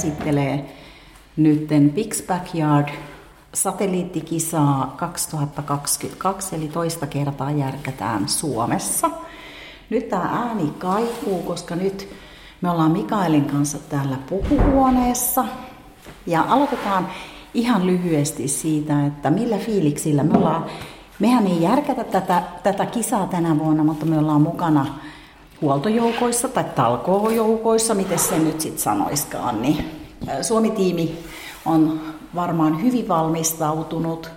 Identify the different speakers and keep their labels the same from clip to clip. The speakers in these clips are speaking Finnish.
Speaker 1: Käsittelee nytten Big Backyard satelliittikisaa 2022, eli toista kertaa järkätään Suomessa. Nyt tämä ääni kaikuu, koska nyt me ollaan Mikaelin kanssa täällä pukuhuoneessa. Ja aloitetaan ihan lyhyesti siitä, että millä fiiliksillä me ollaan, mehän ei järkätä tätä, tätä kisaa tänä vuonna, mutta me ollaan mukana huoltojoukoissa tai talkoojoukoissa, miten se nyt sitten sanoiskaan, niin Suomi-tiimi on varmaan hyvin valmistautunut.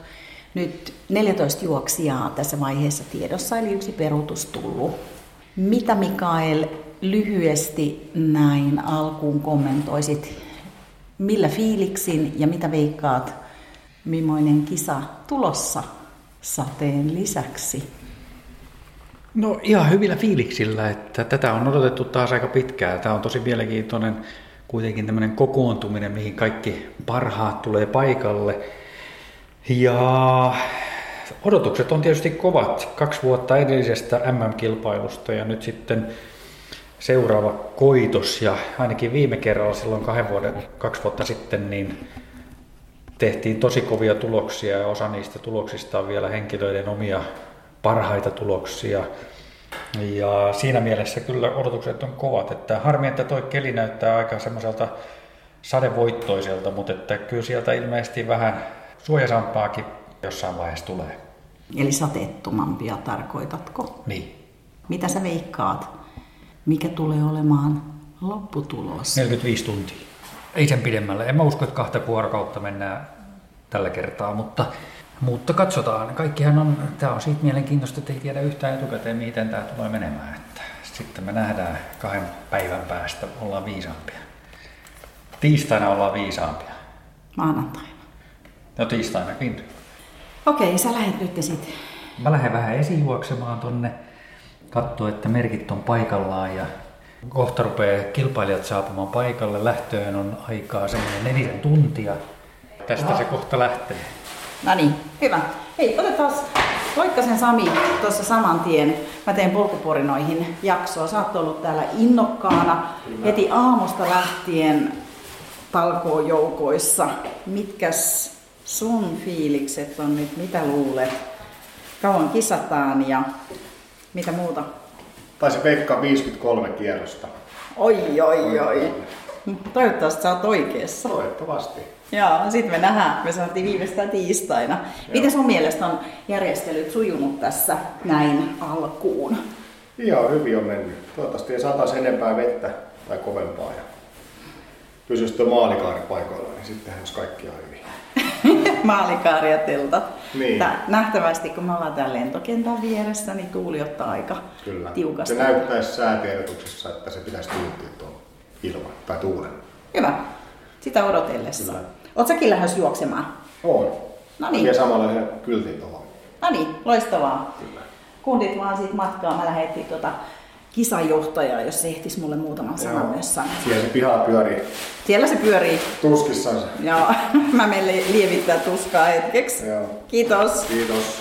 Speaker 1: Nyt 14 juoksijaa tässä vaiheessa tiedossa, eli yksi peruutus tullut. Mitä Mikael lyhyesti näin alkuun kommentoisit? Millä fiiliksin ja mitä veikkaat, millainen kisa tulossa sateen lisäksi?
Speaker 2: No ihan hyvillä fiiliksillä, että tätä on odotettu taas aika pitkään. Tämä on tosi mielenkiintoinen kuitenkin tämmöinen kokoontuminen, mihin kaikki parhaat tulee paikalle. Ja odotukset on tietysti kovat. Kaksi vuotta edellisestä MM-kilpailusta ja nyt sitten seuraava koitos. Ja ainakin viime kerralla silloin kahden vuoden, kaksi vuotta sitten niin tehtiin tosi kovia tuloksia ja osa niistä tuloksista on vielä henkilöiden omia parhaita tuloksia. Ja siinä mielessä kyllä odotukset on kovat. Että harmi, että toi keli näyttää aika semmoiselta sadevoittoiselta, mutta että kyllä sieltä ilmeisesti vähän suojasampaakin jossain vaiheessa tulee.
Speaker 1: Eli sateettomampia tarkoitatko?
Speaker 2: Niin.
Speaker 1: Mitä sä veikkaat? Mikä tulee olemaan lopputulos?
Speaker 2: 45 tuntia. Ei sen pidemmälle. En mä usko, että kahta vuorokautta mennään tällä kertaa, mutta mutta katsotaan. Kaikkihan on, tämä on siitä mielenkiintoista, että ei tiedä yhtään etukäteen, miten tämä tulee menemään. Että sitten me nähdään kahden päivän päästä, ollaan viisaampia. Tiistaina ollaan viisaampia.
Speaker 1: Maanantaina.
Speaker 2: No tiistainakin.
Speaker 1: Okei, sä lähdet nyt sitten.
Speaker 2: Mä lähden vähän esijuoksemaan tonne, katsoa, että merkit on paikallaan ja kohta rupeaa kilpailijat saapumaan paikalle. Lähtöön on aikaa semmoinen nelisen tuntia. Tästä se kohta lähtee.
Speaker 1: No niin, hyvä. Hei, otetaan Loikkasen Sami tuossa saman tien. Mä teen polkuporinoihin jaksoa. Sä oot ollut täällä innokkaana Kyllä. heti aamusta lähtien talkoojoukoissa. Mitkäs sun fiilikset on nyt? Mitä luulet? Kauan kisataan ja mitä muuta?
Speaker 3: Taisi Pekka 53 kierrosta.
Speaker 1: Oi, oi, oi. Toivottavasti sä oot oikeassa.
Speaker 3: Toivottavasti.
Speaker 1: Joo, sitten me nähdään. Me saatiin viimeistään tiistaina. Joo. Miten sun mielestä on järjestelyt sujunut tässä näin alkuun?
Speaker 3: Joo, hyvin on mennyt. Toivottavasti ei saataisi enempää vettä tai kovempaa. Ja pysyisi tuo maalikaari paikoilla, niin sittenhän olisi kaikki on hyvin.
Speaker 1: maalikaari ja teltat.
Speaker 3: Niin.
Speaker 1: Tää, nähtävästi kun me ollaan täällä lentokentän vieressä, niin tuuli ottaa aika
Speaker 3: Kyllä.
Speaker 1: tiukasti.
Speaker 3: Se näyttäisi säätiedotuksessa, että se pitäisi tuuttia tuon ilman tai tuulen.
Speaker 1: Hyvä. Sitä odotellessa. Kyllä. Oot säkin lähes juoksemaan?
Speaker 3: On.
Speaker 1: No niin.
Speaker 3: Ja samalla yhden kyltin tuohon.
Speaker 1: No niin, loistavaa.
Speaker 3: Kyllä.
Speaker 1: Kundit vaan siitä matkaa. Mä lähettiin tuota kisajohtajaa, jos se ehtis mulle muutaman sanan myös sanoa.
Speaker 3: Siellä se piha pyörii.
Speaker 1: Siellä se pyörii.
Speaker 3: Tuskissansa.
Speaker 1: Joo, mä menen lievittää tuskaa hetkeksi.
Speaker 3: Joo.
Speaker 1: Kiitos.
Speaker 3: Kiitos.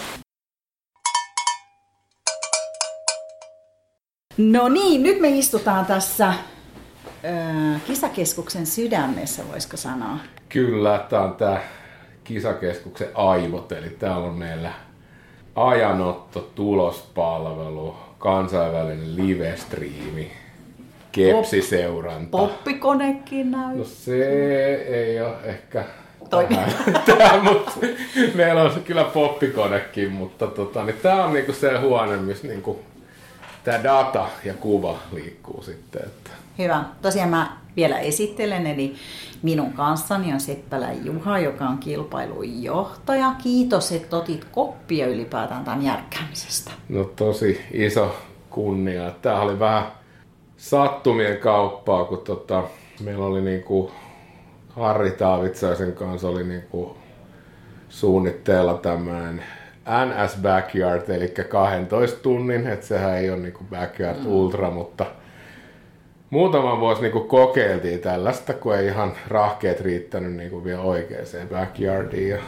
Speaker 1: No niin, nyt me istutaan tässä kisakeskuksen sydämessä, voisiko sanoa?
Speaker 4: Kyllä, tämä on tämä kisakeskuksen aivot, eli täällä on meillä ajanotto, tulospalvelu, kansainvälinen live-striimi, kepsiseuranta.
Speaker 1: Poppikonekin näy.
Speaker 4: No se ei ole ehkä. Tämä, mutta meillä on kyllä poppikonekin, mutta tota, niin tämä on niinku se huone, missä niinku, tämä data ja kuva liikkuu sitten. Että.
Speaker 1: Hyvä. Tosiaan mä Vielä esittelen, eli minun kanssani on Seppälä Juha, joka on kilpailun johtaja. Kiitos, että otit koppia ylipäätään tämän järkkäämisestä.
Speaker 4: No tosi iso kunnia. Tämä oli vähän sattumien kauppaa, kun tota, meillä oli niinku Harri Taavitsaisen kanssa oli niinku suunnitteilla tämmöinen NS Backyard, eli 12 tunnin, että sehän ei ole niinku Backyard mm. Ultra, mutta muutama vuosi niinku kokeiltiin tällaista, kun ei ihan rahkeet riittänyt niinku vielä oikeaan backyardiin. Ja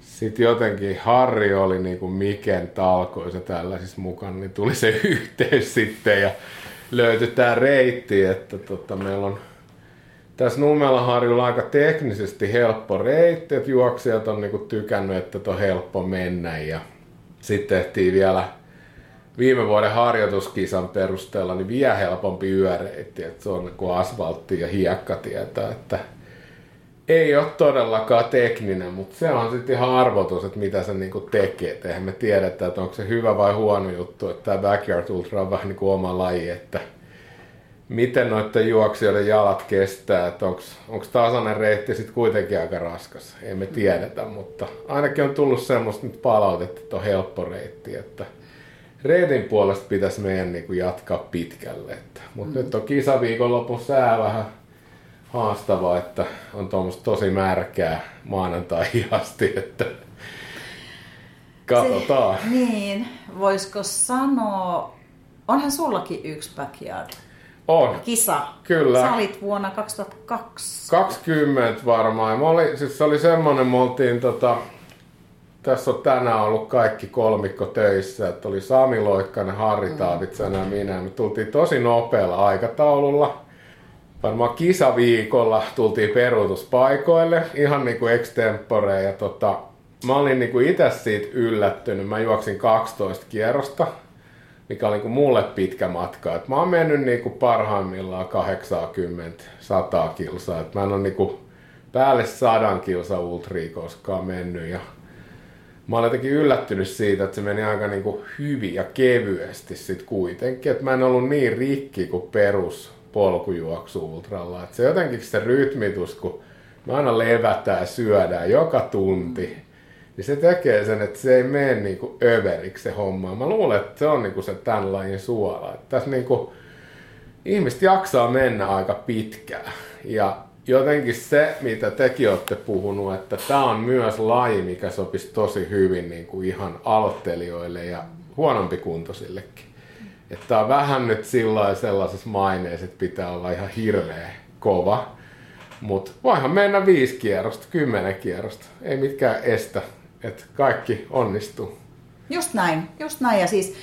Speaker 4: sitten jotenkin Harri oli niinku Miken talkoissa tällaisissa mukana, niin tuli se yhteys sitten ja löytyi tämä reitti, että tota, meillä on tässä Nummelaharjulla aika teknisesti helppo reitti, että juoksijat on niinku tykännyt, että on helppo mennä ja sitten tehtiin vielä viime vuoden harjoituskisan perusteella niin vielä helpompi yöreitti, että se on kuin asfaltti ja hiekkatietä, että ei ole todellakaan tekninen, mutta se on sitten ihan arvotus, että mitä se niinku tekee. Et eihän me tiedetä, että onko se hyvä vai huono juttu, että tämä Backyard Ultra on vähän niin kuin oma laji, että miten noiden juoksijoiden jalat kestää, että onko tasainen reitti sitten kuitenkin aika raskas. Ei me tiedetä, mutta ainakin on tullut semmoista palautetta, että on helppo reitti, että reitin puolesta pitäisi meidän niin kuin jatkaa pitkälle. Mutta mm. nyt on kisaviikonlopun sää vähän haastavaa, että on tuommoista tosi märkää maanantai asti, että katsotaan.
Speaker 1: Se, niin, voisiko sanoa, onhan sullakin yksi backyard
Speaker 4: on.
Speaker 1: kisa.
Speaker 4: Kyllä.
Speaker 1: Sä olit vuonna 2002.
Speaker 4: 20 varmaan. Mä olin, siis se oli semmonen, me oltiin tota, tässä on tänään ollut kaikki kolmikko töissä, että oli Sami Loikkanen, Harri mm. Taavitsainen ja minä. Me tultiin tosi nopealla aikataululla. Varmaan kisaviikolla tultiin peruutuspaikoille, ihan niinku extempore. Ja tota, mä olin niinku itse siitä yllättynyt. Mä juoksin 12 kierrosta mikä oli niin mulle pitkä matka. Et mä oon mennyt niin kuin parhaimmillaan 80-100 kilsaa. Et mä en ole niin kuin päälle sadan kilsa ultria koskaan mennyt. Ja mä olen jotenkin yllättynyt siitä, että se meni aika niin kuin hyvin ja kevyesti sit kuitenkin. Että mä en ollut niin rikki kuin perus polkujuoksu ultralla. Et se jotenkin se rytmitus, kun me aina levätään syödään joka tunti niin se tekee sen, että se ei mene niinku överiksi se homma. Mä luulen, että se on niinku se tämän lajin suola. Että tässä niinku, ihmiset jaksaa mennä aika pitkään. Ja jotenkin se, mitä tekin olette puhunut, että tämä on myös laji, mikä sopisi tosi hyvin niin kuin ihan aloittelijoille ja huonompikuntoisillekin. Että tämä on vähän nyt sillä sellaisessa maineessa, että pitää olla ihan hirveä kova. Mutta voihan mennä viisi kierrosta, kymmenen kierrosta. Ei mitkään estä että kaikki onnistuu.
Speaker 1: Just näin, just näin. Ja siis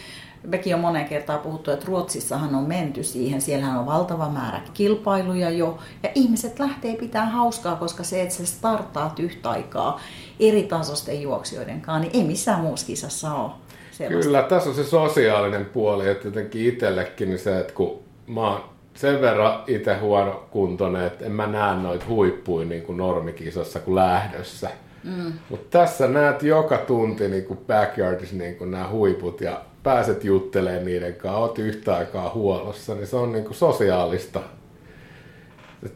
Speaker 1: mekin on moneen kertaan puhuttu, että Ruotsissahan on menty siihen. Siellähän on valtava määrä kilpailuja jo. Ja ihmiset lähtee pitää hauskaa, koska se, että sä startaat yhtä aikaa eri tasosten juoksijoiden kanssa, niin ei missään muussa kisassa ole.
Speaker 4: Sellaista. Kyllä, tässä on se sosiaalinen puoli, että jotenkin itsellekin niin se, että kun mä oon sen verran itse huonokuntoinen, että en mä näe noita huippuja niin kuin normikisassa kuin lähdössä. Mm. Mutta tässä näet joka tunti niin kuin backyardissa niin kuin nämä huiput ja pääset juttelemaan niiden kanssa, oot yhtä aikaa huollossa, niin se on niin kuin sosiaalista.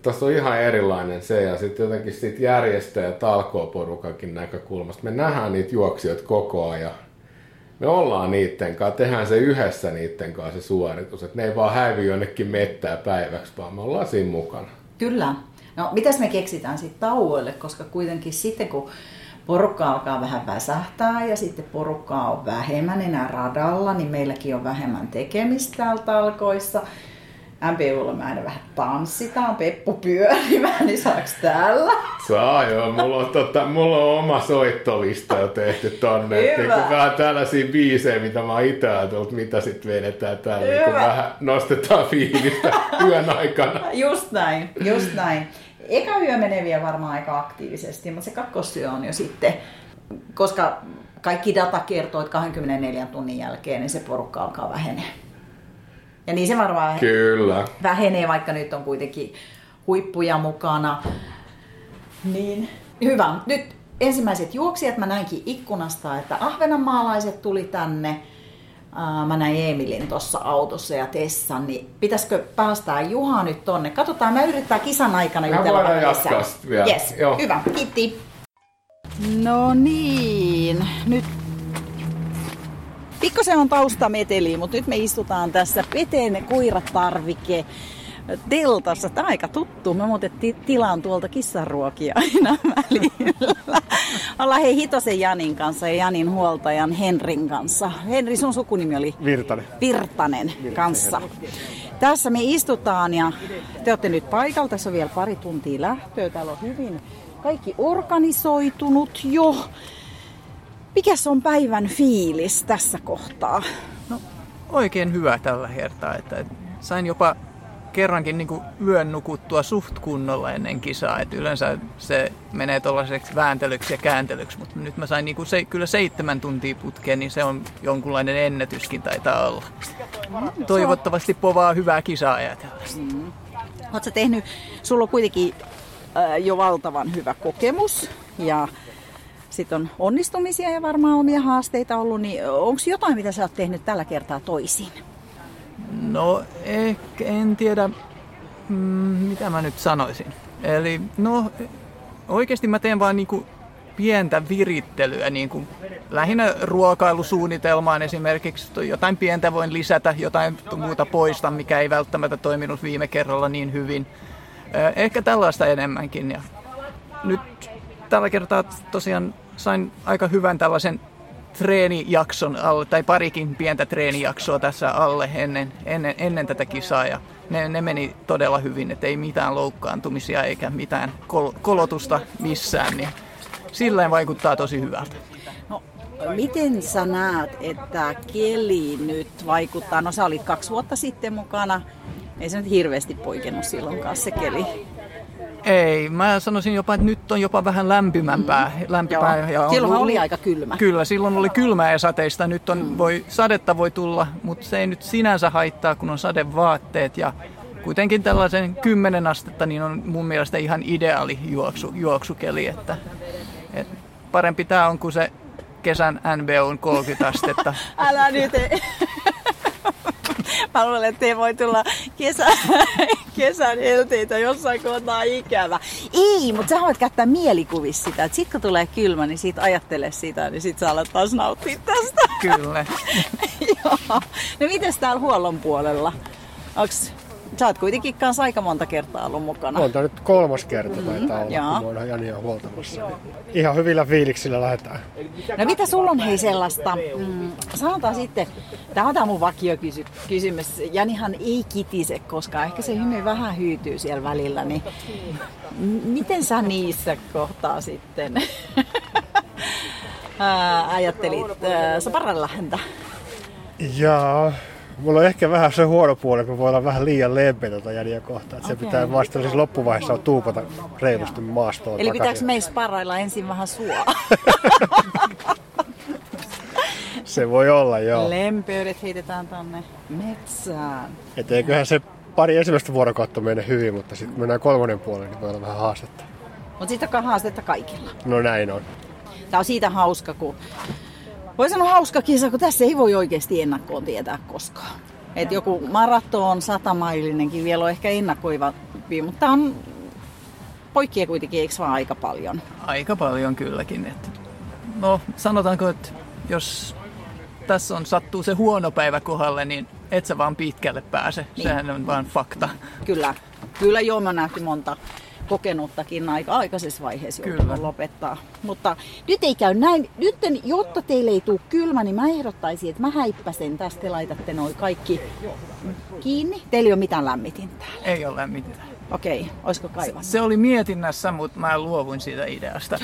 Speaker 4: Tässä on ihan erilainen se ja sitten jotenkin siitä järjestä ja talkooporukakin näkökulmasta. Me nähdään niitä juoksijoita koko ajan. Me ollaan niiden kanssa, tehdään se yhdessä niiden kanssa se suoritus. Että ne ei vaan häivy jonnekin mettää päiväksi, vaan me ollaan siinä mukana.
Speaker 1: Kyllä. No, mitäs me keksitään sitten tauoille, koska kuitenkin sitten kun porukka alkaa vähän väsähtää ja sitten porukkaa on vähemmän enää radalla, niin meilläkin on vähemmän tekemistä täällä talkoissa. MPUlla mä aina vähän tanssitaan, Peppu pyörimään, niin saaks täällä?
Speaker 4: Saa joo, mulla on, tota, mulla on oma soittolista jo tehty tonne. Hyvä. Että vähän tällaisia biisejä, mitä mä oon itse ajatellut, mitä sit vedetään täällä, niin kun vähän nostetaan fiilistä yön aikana.
Speaker 1: Just näin, just näin. Eka yö menee vielä varmaan aika aktiivisesti, mutta se kakkosyö on jo sitten, koska kaikki data kertoo, että 24 tunnin jälkeen niin se porukka alkaa vähenee. Ja niin se varmaan
Speaker 4: Kyllä.
Speaker 1: vähenee, vaikka nyt on kuitenkin huippuja mukana. Niin, hyvä. Nyt ensimmäiset juoksijat mä näinkin ikkunasta, että ahvenanmaalaiset tuli tänne. Mä näin Emilin tuossa autossa ja Tessan, niin pitäisikö päästää Juha nyt tonne? Katsotaan, mä yrittää kisan aikana
Speaker 4: Mehän
Speaker 1: jutella vähän
Speaker 4: jatkaa
Speaker 1: lisää.
Speaker 4: vielä.
Speaker 1: Yes,
Speaker 4: Joo.
Speaker 1: hyvä, kiitti. No niin, nyt Pikkusen on taustameteli, mutta nyt me istutaan tässä Peten koiratarvike teltassa. Tämä on aika tuttu. Me muuten ti- tilaan tuolta kissanruokia aina välillä. Ollaan hei Hitosen Janin kanssa ja Janin huoltajan Henrin kanssa. Henri, sun sukunimi oli?
Speaker 3: Virtanen.
Speaker 1: Virtanen kanssa. Tässä me istutaan ja te olette nyt paikalla. Tässä on vielä pari tuntia lähtöä. Täällä on hyvin kaikki organisoitunut jo. Mikäs on päivän fiilis tässä kohtaa?
Speaker 5: No, oikein hyvä tällä kertaa. Että että sain jopa kerrankin niin yön nukuttua suht kunnolla ennen kisaa. Et yleensä se menee tuollaiseksi vääntelyksi ja kääntelyksi, mutta nyt mä sain niin se, kyllä seitsemän tuntia putkeen, niin se on jonkunlainen ennätyskin taitaa olla. Toivottavasti povaa hyvää kisaa ajatellen.
Speaker 1: Oletko tehnyt, sulla on kuitenkin äh, jo valtavan hyvä kokemus ja sitten on onnistumisia ja varmaan omia haasteita ollut, niin onko jotain, mitä sä oot tehnyt tällä kertaa toisin?
Speaker 5: No, ehkä en tiedä, mm, mitä mä nyt sanoisin. Eli no, oikeasti mä teen vaan niinku pientä virittelyä, niin kuin lähinnä ruokailusuunnitelmaan esimerkiksi. Jotain pientä voin lisätä, jotain muuta poista, mikä ei välttämättä toiminut viime kerralla niin hyvin. Ehkä tällaista enemmänkin. Ja nyt tällä kertaa tosiaan sain aika hyvän tällaisen treenijakson alle, tai parikin pientä treenijaksoa tässä alle ennen, ennen, ennen tätä kisaa. Ja ne, ne meni todella hyvin, että ei mitään loukkaantumisia eikä mitään kol, kolotusta missään. Niin silleen vaikuttaa tosi hyvältä.
Speaker 1: No, miten sä näet, että keli nyt vaikuttaa? No sä olit kaksi vuotta sitten mukana. Ei se nyt hirveästi poikennut silloinkaan se keli.
Speaker 5: Ei, mä sanoisin jopa, että nyt on jopa vähän lämpimämpää. Mm. lämpimämpää
Speaker 1: Joo.
Speaker 5: ja on
Speaker 1: Silloinhan
Speaker 5: ollut-
Speaker 1: oli aika kylmä.
Speaker 5: Kyllä, silloin oli kylmää ja sateista. Nyt on, voi, sadetta voi tulla, mutta se ei nyt sinänsä haittaa, kun on sadevaatteet. Ja kuitenkin tällaisen 10 astetta niin on mun mielestä ihan ideaali juoksu, juoksukeli. Että, et parempi tämä on kuin se kesän NBOn 30 astetta.
Speaker 1: Älä nyt. Mä luulen, että ei voi tulla kesä, kesän helteitä jossain kohtaa ikävä. Ei, mutta sä voit käyttää mielikuvissa sitä, että sit kun tulee kylmä, niin sit ajattele sitä, niin sit sä alat taas nauttia tästä.
Speaker 5: Kyllä.
Speaker 1: Joo. No mites täällä huollon puolella? Onks, sä oot kuitenkin kanssa aika monta kertaa ollut mukana.
Speaker 3: On tämä nyt kolmas kerta taitaa olla,
Speaker 1: Joo.
Speaker 3: kun mä oon Jania huoltamassa. Ihan hyvillä fiiliksillä lähdetään.
Speaker 1: No mitä sulla on hei sellaista, mm, sanotaan sitten, tämä on tää mun vakiokysymys, Janihan ei kitise koskaan, ehkä se hymy vähän hyytyy siellä välillä, niin miten sä niissä kohtaa sitten ää, ajattelit ää, saparalla häntä?
Speaker 3: Ja mulla on ehkä vähän se huono puoli, mä voi olla vähän liian lempeä tuota Jania kohtaan. Että se
Speaker 1: Okei.
Speaker 3: pitää vasta siis loppuvaiheessa tuupata reilusti maastoon
Speaker 1: Eli pitääkö
Speaker 3: takaisin.
Speaker 1: meissä parhailla ensin vähän sua?
Speaker 3: Se voi olla, joo.
Speaker 1: Lempeydet heitetään tonne metsään.
Speaker 3: Et eiköhän se pari ensimmäistä vuorokautta mene hyvin, mutta sitten mennään kolmannen puolelle, niin voi olla vähän haastetta.
Speaker 1: Mutta sitten on haastetta kaikilla.
Speaker 3: No näin on.
Speaker 1: Tämä on siitä hauska, kun... Voi sanoa hauska kisa, kun tässä ei voi oikeasti ennakkoon tietää koskaan. Et joku maraton, satamailinenkin vielä on ehkä ennakoivampi, mutta on poikkia kuitenkin, eikö vaan aika paljon?
Speaker 5: Aika paljon kylläkin. Että, no sanotaanko, että jos tässä on sattuu se huono päivä kohdalle, niin et sä vaan pitkälle pääse.
Speaker 1: Niin.
Speaker 5: Sehän on vaan fakta.
Speaker 1: Kyllä, kyllä joo, mä nähty monta kokenuttakin aika aikaisessa vaiheessa
Speaker 5: Kyllä.
Speaker 1: joutunut lopettaa. Mutta nyt ei käy näin. Nyt, jotta teille ei tule kylmä, niin mä ehdottaisin, että mä häippäsen tästä. Te laitatte noi kaikki kiinni. Teillä ei ole mitään lämmitintä.
Speaker 5: Ei ole mitään.
Speaker 1: Okei, olisiko kaivannut?
Speaker 5: Se oli mietinnässä, mutta mä luovuin siitä ideasta.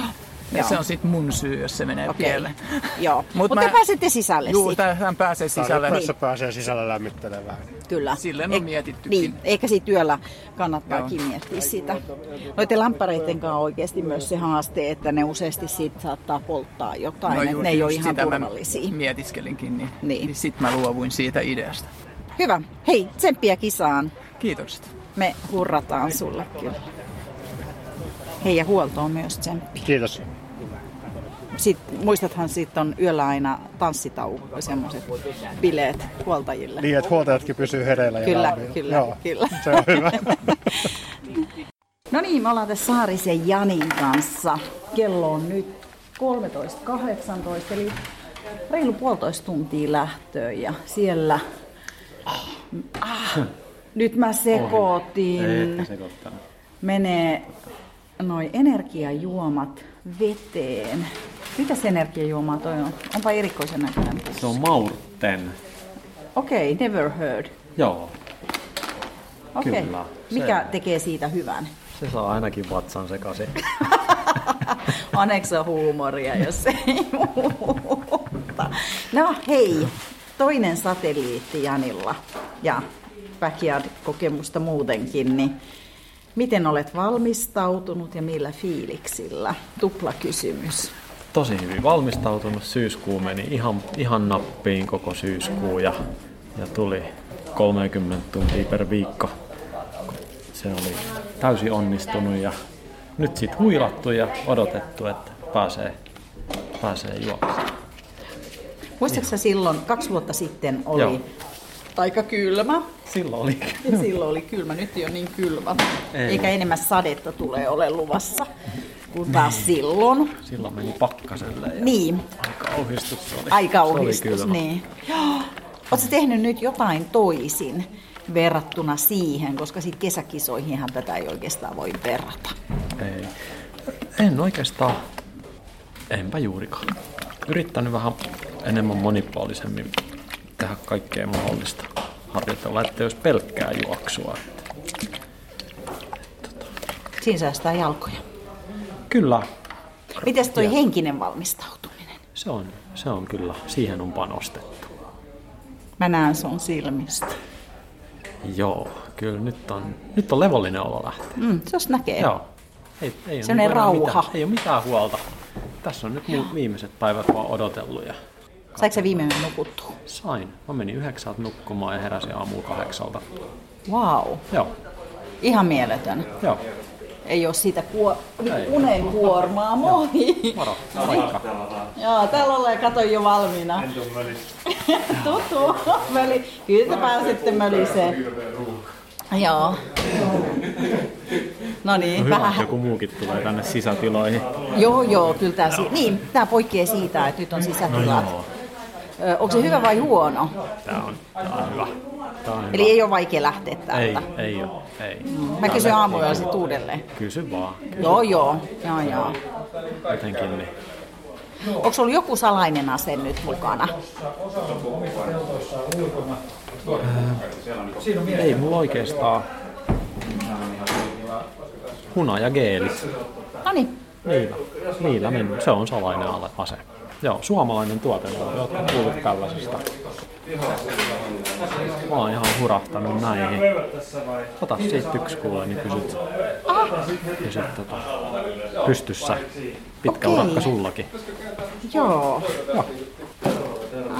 Speaker 5: Ja
Speaker 1: Joo.
Speaker 5: se on sitten mun syy, jos se menee
Speaker 1: Okei.
Speaker 5: pieleen.
Speaker 1: Joo,
Speaker 5: Mut
Speaker 1: mutta
Speaker 5: mä-
Speaker 1: te pääsette sisälle
Speaker 5: Juu, tähän pääsee sisälle.
Speaker 3: Tässä pääsee sisällä lämmittelemään.
Speaker 1: Kyllä.
Speaker 5: Silleen on
Speaker 1: Eik-
Speaker 5: mietittykin.
Speaker 1: Niin, eikä siitä työllä kannattaakin miettiä sitä. Noiden lamppareiden kanssa on oikeasti myös se haaste, että ne useasti siitä saattaa polttaa jotain, no että ne ei ole ihan turvallisia.
Speaker 5: Mä mietiskelinkin, niin,
Speaker 1: Niin.
Speaker 5: niin. sitten mä luovuin siitä ideasta.
Speaker 1: Hyvä. Hei, tsemppiä kisaan.
Speaker 5: Kiitokset.
Speaker 1: Me hurrataan sulle kyllä. Hei ja huoltoon myös tsemppiä.
Speaker 3: Kiitos.
Speaker 1: Sit, muistathan siitä on yöllä aina tanssitauko, semmoiset bileet huoltajille.
Speaker 3: Niin, että huoltajatkin pysyy hereillä.
Speaker 1: Kyllä,
Speaker 3: ja
Speaker 1: kyllä,
Speaker 3: Joo,
Speaker 1: kyllä.
Speaker 3: Se on hyvä.
Speaker 1: No niin, me ollaan tässä Saarisen Janin kanssa. Kello on nyt 13.18, eli reilu puolitoista tuntia lähtöön ja siellä... Ah, nyt mä sekoitin. Menee noi energiajuomat veteen. Mitäs energiajuomaa toi on? Onpa erikoisen näköinen.
Speaker 6: Se on Maurten.
Speaker 1: Okei, okay, never heard.
Speaker 6: Joo,
Speaker 1: Okei.
Speaker 6: Kyllä, se-
Speaker 1: Mikä tekee siitä hyvän?
Speaker 6: se saa ainakin vatsan sekaisin.
Speaker 1: On huumoria, jos ei muuta. No hei, toinen satelliitti Janilla ja backyard-kokemusta muutenkin, niin miten olet valmistautunut ja millä fiiliksillä? Tupla kysymys.
Speaker 6: Tosi hyvin valmistautunut. Syyskuu meni ihan, ihan nappiin koko syyskuu ja, ja tuli 30 tuntia per viikko. Se oli täysin onnistunut ja nyt sitten huilattu ja odotettu, että pääsee, pääsee juoksemaan.
Speaker 1: Muistatko silloin, kaksi vuotta sitten oli
Speaker 6: Joo.
Speaker 1: aika kylmä?
Speaker 6: Silloin oli.
Speaker 1: Silloin oli kylmä, nyt ei ole niin kylmä.
Speaker 6: Ei.
Speaker 1: Eikä enemmän sadetta tulee ole luvassa kuin taas silloin.
Speaker 6: Silloin meni pakkaselle ja
Speaker 1: Niin,
Speaker 6: aika kauhistus se oli.
Speaker 1: Ai
Speaker 6: Se oli
Speaker 1: niin. Oletko tehnyt nyt jotain toisin verrattuna siihen, koska sitten kesäkisoihinhan tätä ei oikeastaan voi verrata.
Speaker 6: Ei. En oikeastaan. Enpä juurikaan. Yrittänyt vähän enemmän monipuolisemmin tehdä kaikkea mahdollista. Harjoitella, että jos pelkkää juoksua. Että
Speaker 1: Siinä säästää jalkoja.
Speaker 6: Kyllä,
Speaker 1: Mites toi henkinen valmistautuminen?
Speaker 6: se on, se on kyllä, siihen on panostettu.
Speaker 1: Mä näen sun silmistä.
Speaker 6: Joo, kyllä nyt on, nyt on levollinen olo lähteä.
Speaker 1: Mm, se jos näkee.
Speaker 6: Joo. Ei, ei
Speaker 1: Sellainen
Speaker 6: niinku enää
Speaker 1: rauha.
Speaker 6: Mitään, ei ole mitään huolta. Tässä on nyt mun viimeiset päivät vaan odotellut ja
Speaker 1: Saiko sä viime yönä nukuttua?
Speaker 6: sain. Mä menin yhdeksältä nukkumaan ja heräsin aamulla kahdeksalta.
Speaker 1: Wow,
Speaker 6: Joo,
Speaker 1: ihan mieletön.
Speaker 6: joo.
Speaker 1: Ei ole sitä unen kuormaa. Moi!
Speaker 6: Moro, moikka.
Speaker 1: Joo, täällä ollaan kato jo valmiina. Tutu, möli. Kyllä te pääsette möliseen. Joo. No niin,
Speaker 6: Hyvä,
Speaker 1: vähän.
Speaker 6: joku muukin tulee tänne sisätiloihin.
Speaker 1: Joo, joo, kyllä tämä, si- niin, tämä poikkeaa siitä, että nyt on sisätilat.
Speaker 6: No joo.
Speaker 1: Ö, Onko se hyvä vai huono?
Speaker 6: Tää on, tää on hyvä. On hyvä.
Speaker 1: Eli ei ole vaikea lähteä
Speaker 6: ei,
Speaker 1: täältä.
Speaker 6: ei oo, ei.
Speaker 1: Mä kysyn aamuilla sitten uudelleen.
Speaker 6: Kysy vaan. Kysy
Speaker 1: Joo, joo, joo, joo.
Speaker 6: jotenkin niin.
Speaker 1: Onko sulla joku salainen ase nyt mukana?
Speaker 6: Ei mulla oikeastaan huna ja geeli.
Speaker 1: No niin,
Speaker 6: Niillä, niillä mennyt. Se on salainen ase. Joo, suomalainen tuote. Oletko kuullut tällaisesta? Mä oon ihan hurahtanut näihin. Ota siitä yksi kuule, niin pysyt, pysyt tota, pystyssä. Pitkä
Speaker 1: Okei.
Speaker 6: urakka sullakin.
Speaker 1: joo.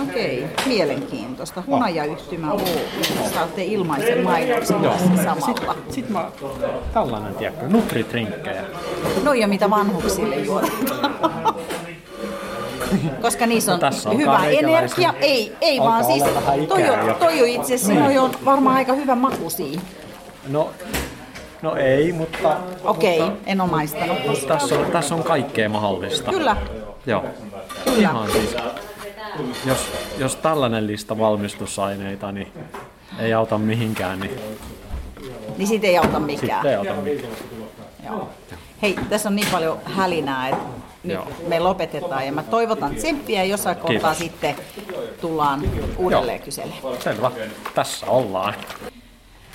Speaker 1: Okei, mielenkiintoista. Hunajayhtymä Oy. Saatte ilmaisen mainoksen tässä samalla.
Speaker 6: Sitten mä, tällainen, tiedätkö, nutritrinkkejä.
Speaker 1: No ja mitä vanhuksille juotetaan. Koska niissä on,
Speaker 6: No on
Speaker 1: hyvä energia. Ei, ei
Speaker 6: Alkaa
Speaker 1: vaan siis, toi on, toi on itse asiassa noi on varmaan aika hyvä makuisia.
Speaker 6: No, no ei, mutta,
Speaker 1: Okei, en ole maistanut.
Speaker 6: mutta tässä, on, tässä on kaikkea mahdollista.
Speaker 1: Kyllä,
Speaker 6: Joo.
Speaker 1: Kyllä.
Speaker 6: Ihan siis, jos, jos tällainen lista valmistusaineita, niin ei auta mihinkään, niin
Speaker 1: niin siitä ei auta mikään.
Speaker 6: sitten ei auta mihinkään.
Speaker 1: Joo. Hei, tässä on niin paljon hälinää, että nyt
Speaker 6: Joo.
Speaker 1: me lopetetaan ja mä toivotan tsemppiä ja jossain kohtaa
Speaker 6: Kiitos.
Speaker 1: sitten tullaan uudelleen kyselemään.
Speaker 6: Selvä. Tässä ollaan.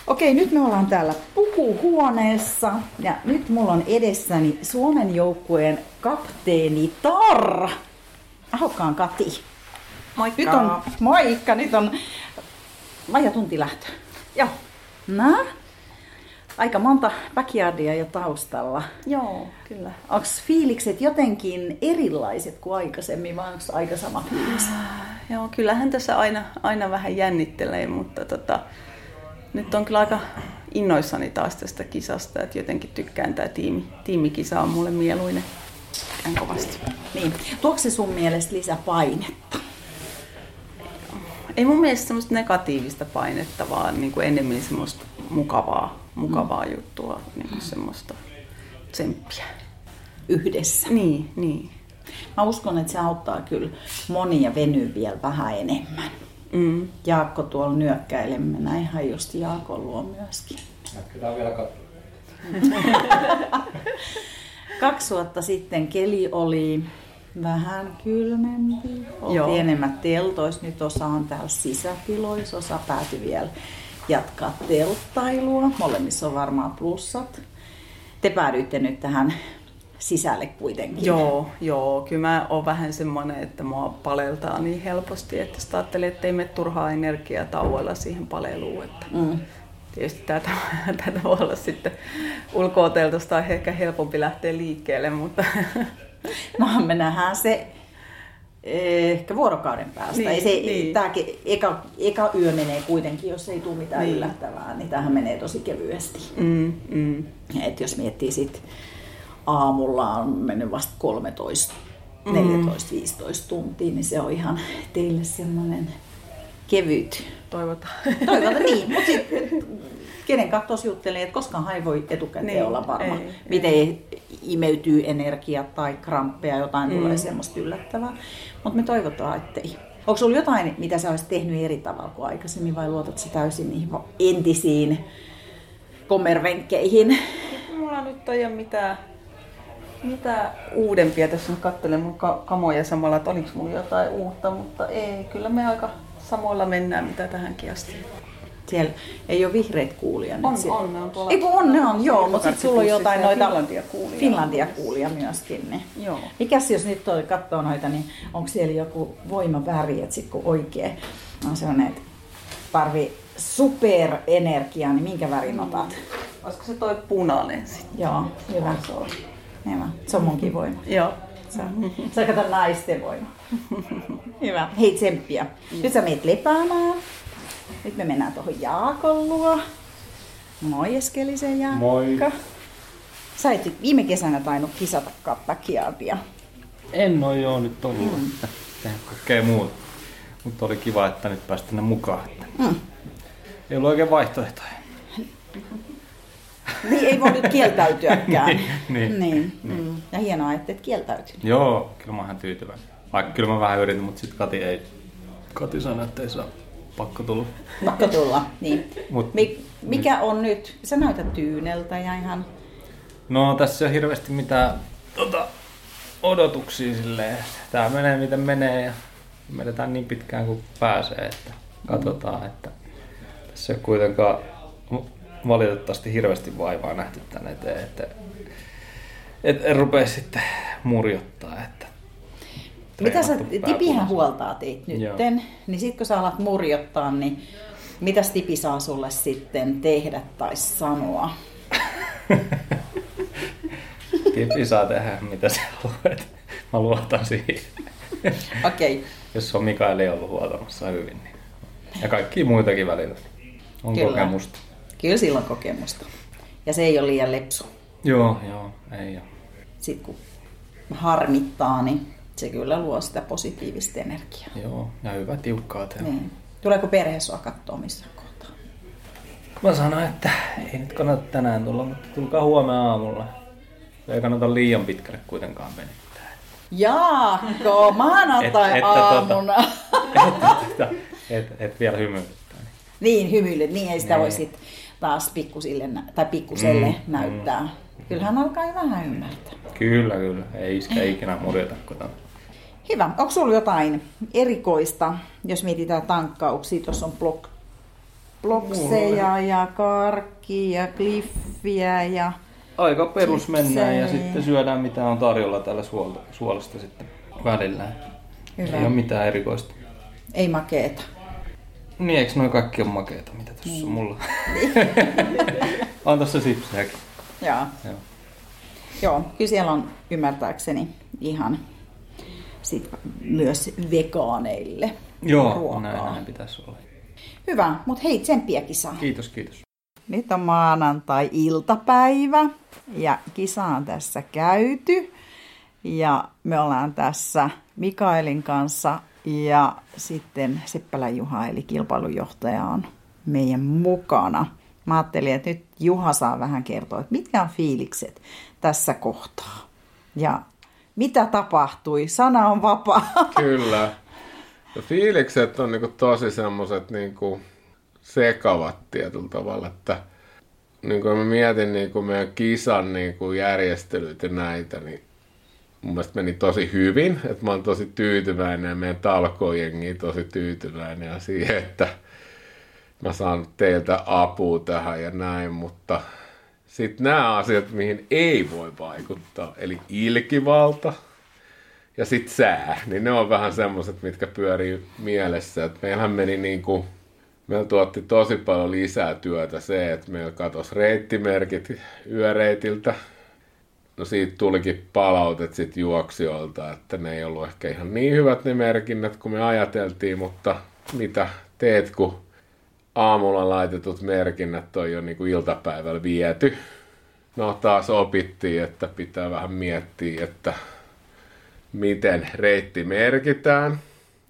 Speaker 1: Okei, nyt me ollaan täällä pukuhuoneessa ja nyt mulla on edessäni Suomen joukkueen kapteeni Tar. Ahokkaan Kati.
Speaker 7: Moikka.
Speaker 1: Nyt on, moikka, nyt on vajaa tunti lähtö. Joo. No, aika monta backyardia jo taustalla.
Speaker 7: Joo, kyllä.
Speaker 1: Onko fiilikset jotenkin erilaiset kuin aikaisemmin vai onko aika sama fiilis?
Speaker 7: Joo, kyllähän tässä aina, aina vähän jännittelee, mutta tota, nyt on kyllä aika innoissani taas tästä kisasta, että jotenkin tykkään tämä tiimi, tiimikisa on mulle mieluinen. Tykkään kovasti.
Speaker 1: Niin. Tuokse se sun mielestä lisäpainetta?
Speaker 7: Ei mun mielestä semmoista negatiivista painetta, vaan niin kuin enemmän semmoista mukavaa, mukavaa mm. juttua, niin kuin semmoista tsemppiä.
Speaker 1: Yhdessä.
Speaker 7: Niin, niin.
Speaker 1: Mä uskon, että se auttaa kyllä monia venyä vielä vähän enemmän.
Speaker 7: Mm.
Speaker 1: Jaakko tuolla nyökkäilee, mennään ihan just Jaakon luo myöskin.
Speaker 2: Kyllä vielä katsoa.
Speaker 1: Kaksi vuotta sitten keli oli vähän kylmempi. Oltiin
Speaker 7: Joo.
Speaker 1: enemmän teltoissa. Nyt osa on täällä sisätiloissa, osa päätyi vielä jatkaa telttailua. Molemmissa on varmaan plussat. Te päädyitte nyt tähän sisälle kuitenkin.
Speaker 7: Joo, joo. Kyllä mä oon vähän semmoinen, että mua paleltaa niin helposti, että sitä ajattelin, että ei mene turhaa energiaa tauolla siihen paleluun. Että
Speaker 1: Mm.
Speaker 7: Tietysti tätä, tätä voi olla sitten ulkooteltosta ehkä helpompi lähteä liikkeelle, mutta
Speaker 1: No me nähdään se ehkä vuorokauden päästä.
Speaker 7: Niin,
Speaker 1: ei se,
Speaker 7: niin.
Speaker 1: Tääkin eka, eka yö menee kuitenkin, jos ei tule mitään
Speaker 7: Niin.
Speaker 1: yllättävää, niin tähän menee tosi kevyesti.
Speaker 7: mm, mm,
Speaker 1: Et jos miettii sit aamulla on mennyt vasta 13,
Speaker 7: Mm.
Speaker 1: 14-15 tuntia, niin se on ihan teille semmoinen kevyt.
Speaker 7: toivotaan.
Speaker 1: Toivotaan niin, mutta kenen kanssa tuossa juttelee, että koskaan ei voi etukäteen
Speaker 7: Niin,
Speaker 1: olla varma,
Speaker 7: ei,
Speaker 1: miten imeytyy energia tai kramppeja, jotain
Speaker 7: Mm.
Speaker 1: tulee semmoista yllättävää. Mutta me toivotaan, ettei. Onko sulla jotain, mitä sä olisit tehnyt eri tavalla kuin aikaisemmin vai luotat sä täysin niihin entisiin kommervenkkeihin?
Speaker 7: Mulla nyt ei ole mitään, mitään uudempia. Tässä nyt katselen mun ka- kamoja samalla, että oliko mulla jotain uutta, mutta ei. Kyllä me aika samoilla mennään, mitä tähänkin asti.
Speaker 1: Siellä ei ole vihreät kuulia
Speaker 7: On,
Speaker 1: siellä.
Speaker 7: on, ne on tuolla-
Speaker 1: Ei kun on, ne on, joo, mutta sitten sulla on jotain noita
Speaker 7: Finlandia-kuulia.
Speaker 1: Finlandia-kuulia myöskin. Niin.
Speaker 7: Joo.
Speaker 1: Mikäs jos nyt toi katsoo noita, niin onko siellä joku voimaväri, että sit kun oikein on sellainen, että tarvii superenergiaa, niin minkä värin otat?
Speaker 7: Olisiko se toi punainen sitten?
Speaker 1: Joo, hyvä. Hyvä. Se on munkin voima.
Speaker 7: Joo.
Speaker 1: Se on, se on kato naisten voima. Hyvä. Hei tsemppiä. Nyt sä meet lepäämään. Nyt me mennään tuohon Jaakon luo. Moi Eskelisen Jaakko.
Speaker 8: Moi.
Speaker 1: Sä et viime kesänä tainnut kisata kappakiardia.
Speaker 8: En ole joo nyt ollut, mm. että tehdään kaikkea muuta. Mutta oli kiva, että nyt pääsi tänne mukaan. Että
Speaker 1: Mm.
Speaker 8: ei ollut oikein vaihtoehtoja.
Speaker 1: Niin ei voi nyt kieltäytyäkään.
Speaker 8: Niin, niin.
Speaker 1: niin. Mm. Ja hienoa, että et kieltäytynyt.
Speaker 8: Joo, kyllä mä oon ihan tyytyväinen. Vaikka kyllä mä vähän yritin, mutta sitten Kati ei. Kati sanoi, että ei saa pakko tulla.
Speaker 1: Pakko tulla. Niin.
Speaker 8: Mut-
Speaker 1: Mi- mikä on nyt? Sä näytät tyyneltä ja ihan...
Speaker 8: No tässä ole hirveästi mitään tota, odotuksia silleen. Tää menee miten menee ja vedetään niin pitkään kuin pääsee, että katsotaan, että tässä ei kuitenkaan valitettavasti hirveästi vaivaa nähty tänne eteen, että et, en rupea sitten murjottaa, että
Speaker 1: Mitä sä, Tipihän huoltaa teitä nytten, niin sit kun sä alat murjottaa, niin mitäs Tipi saa sulle sitten tehdä tai sanoa?
Speaker 8: Tipi saa tehdä mitä se haluaa, mä luotan siihen.
Speaker 1: Okei, okay.
Speaker 8: Jos on Mikael ei ollut huoltamassa hyvin, niin. ja kaikki muitakin välillä. On
Speaker 1: Kyllä.
Speaker 8: kokemusta.
Speaker 1: kyllä sillä on kokemusta. Ja se ei ole liian lepsu.
Speaker 8: Joo, joo, ei ole.
Speaker 1: Sitten kun harmittaa, niin se kyllä luo sitä positiivista energiaa.
Speaker 8: Joo, ja hyvä tiukkaa tehdä.
Speaker 1: Niin. Tuleeko perhe sua katsoa missään kohtaa?
Speaker 8: Mä sanoin, että ei nyt kannata tänään tulla, mutta tulkaa huomenna aamulla. Ei kannata liian pitkälle kuitenkaan venyttää.
Speaker 1: Jaakko, maanantai
Speaker 8: Et- että tota-
Speaker 1: aamuna.
Speaker 8: Et, et, et vielä hymyilyttää.
Speaker 1: Niin, hymyille, niin ei sitä
Speaker 8: Niin.
Speaker 1: voi sit taas pikkusille, tai pikkuselle
Speaker 8: Mm,
Speaker 1: näyttää. Kyllähän alkaa jo vähän ymmärtää.
Speaker 8: Kyllä, kyllä. Ei iskä ikinä murjota kotona.
Speaker 1: Hyvä. Onko sulla jotain erikoista, jos mietitään tankkauksia? Tuossa on blok, blokseja ja karkkia ja kliffiä ja...
Speaker 8: Aika perus mennään ja sitten syödään mitä on tarjolla täällä suolta, suolesta sitten välillä.
Speaker 1: Hyvä.
Speaker 8: Ei ole mitään erikoista.
Speaker 1: Ei makeeta.
Speaker 8: Niin, eikö noin kaikki on makeita, mitä tässä
Speaker 1: Niin.
Speaker 8: on mulla? on tossa sipsejäkin.
Speaker 1: Joo.
Speaker 8: Joo.
Speaker 1: Joo, kyllä siellä on ymmärtääkseni ihan sit myös vegaaneille
Speaker 8: Joo,
Speaker 1: ruokaa.
Speaker 8: näin, näin pitäisi olla.
Speaker 1: Hyvä, mutta hei, tsemppiä kisaan.
Speaker 8: Kiitos, kiitos.
Speaker 1: Nyt on maanantai-iltapäivä ja kisa on tässä käyty. Ja me ollaan tässä Mikaelin kanssa ja sitten Seppälä Juha eli kilpailujohtaja on meidän mukana. Mä ajattelin, että nyt Juha saa vähän kertoa, että mitkä on fiilikset tässä kohtaa. Ja mitä tapahtui? Sana on vapaa.
Speaker 4: Kyllä. Ja fiilikset on niinku tosi semmoiset niinku sekavat tietyllä tavalla, että niin kun mä mietin niin kun meidän kisan niin kun järjestelyitä ja näitä, niin mun mielestä meni tosi hyvin. Että mä oon tosi tyytyväinen ja meidän talkojengi tosi tyytyväinen ja siihen, että mä saan teiltä apua tähän ja näin, mutta sitten nämä asiat, mihin ei voi vaikuttaa, eli ilkivalta ja sitten sää, niin ne on vähän semmoiset, mitkä pyörii mielessä. Et meillähän meni niin kuin, meillä tuotti tosi paljon lisää työtä se, että meillä katosi reittimerkit yöreitiltä. No siitä tulikin palautet sitten juoksijoilta, että ne ei ollut ehkä ihan niin hyvät ne merkinnät kuin me ajateltiin, mutta mitä teet, kun aamulla laitetut merkinnät on jo niin kuin iltapäivällä viety. No taas opittiin, että pitää vähän miettiä, että miten reitti merkitään.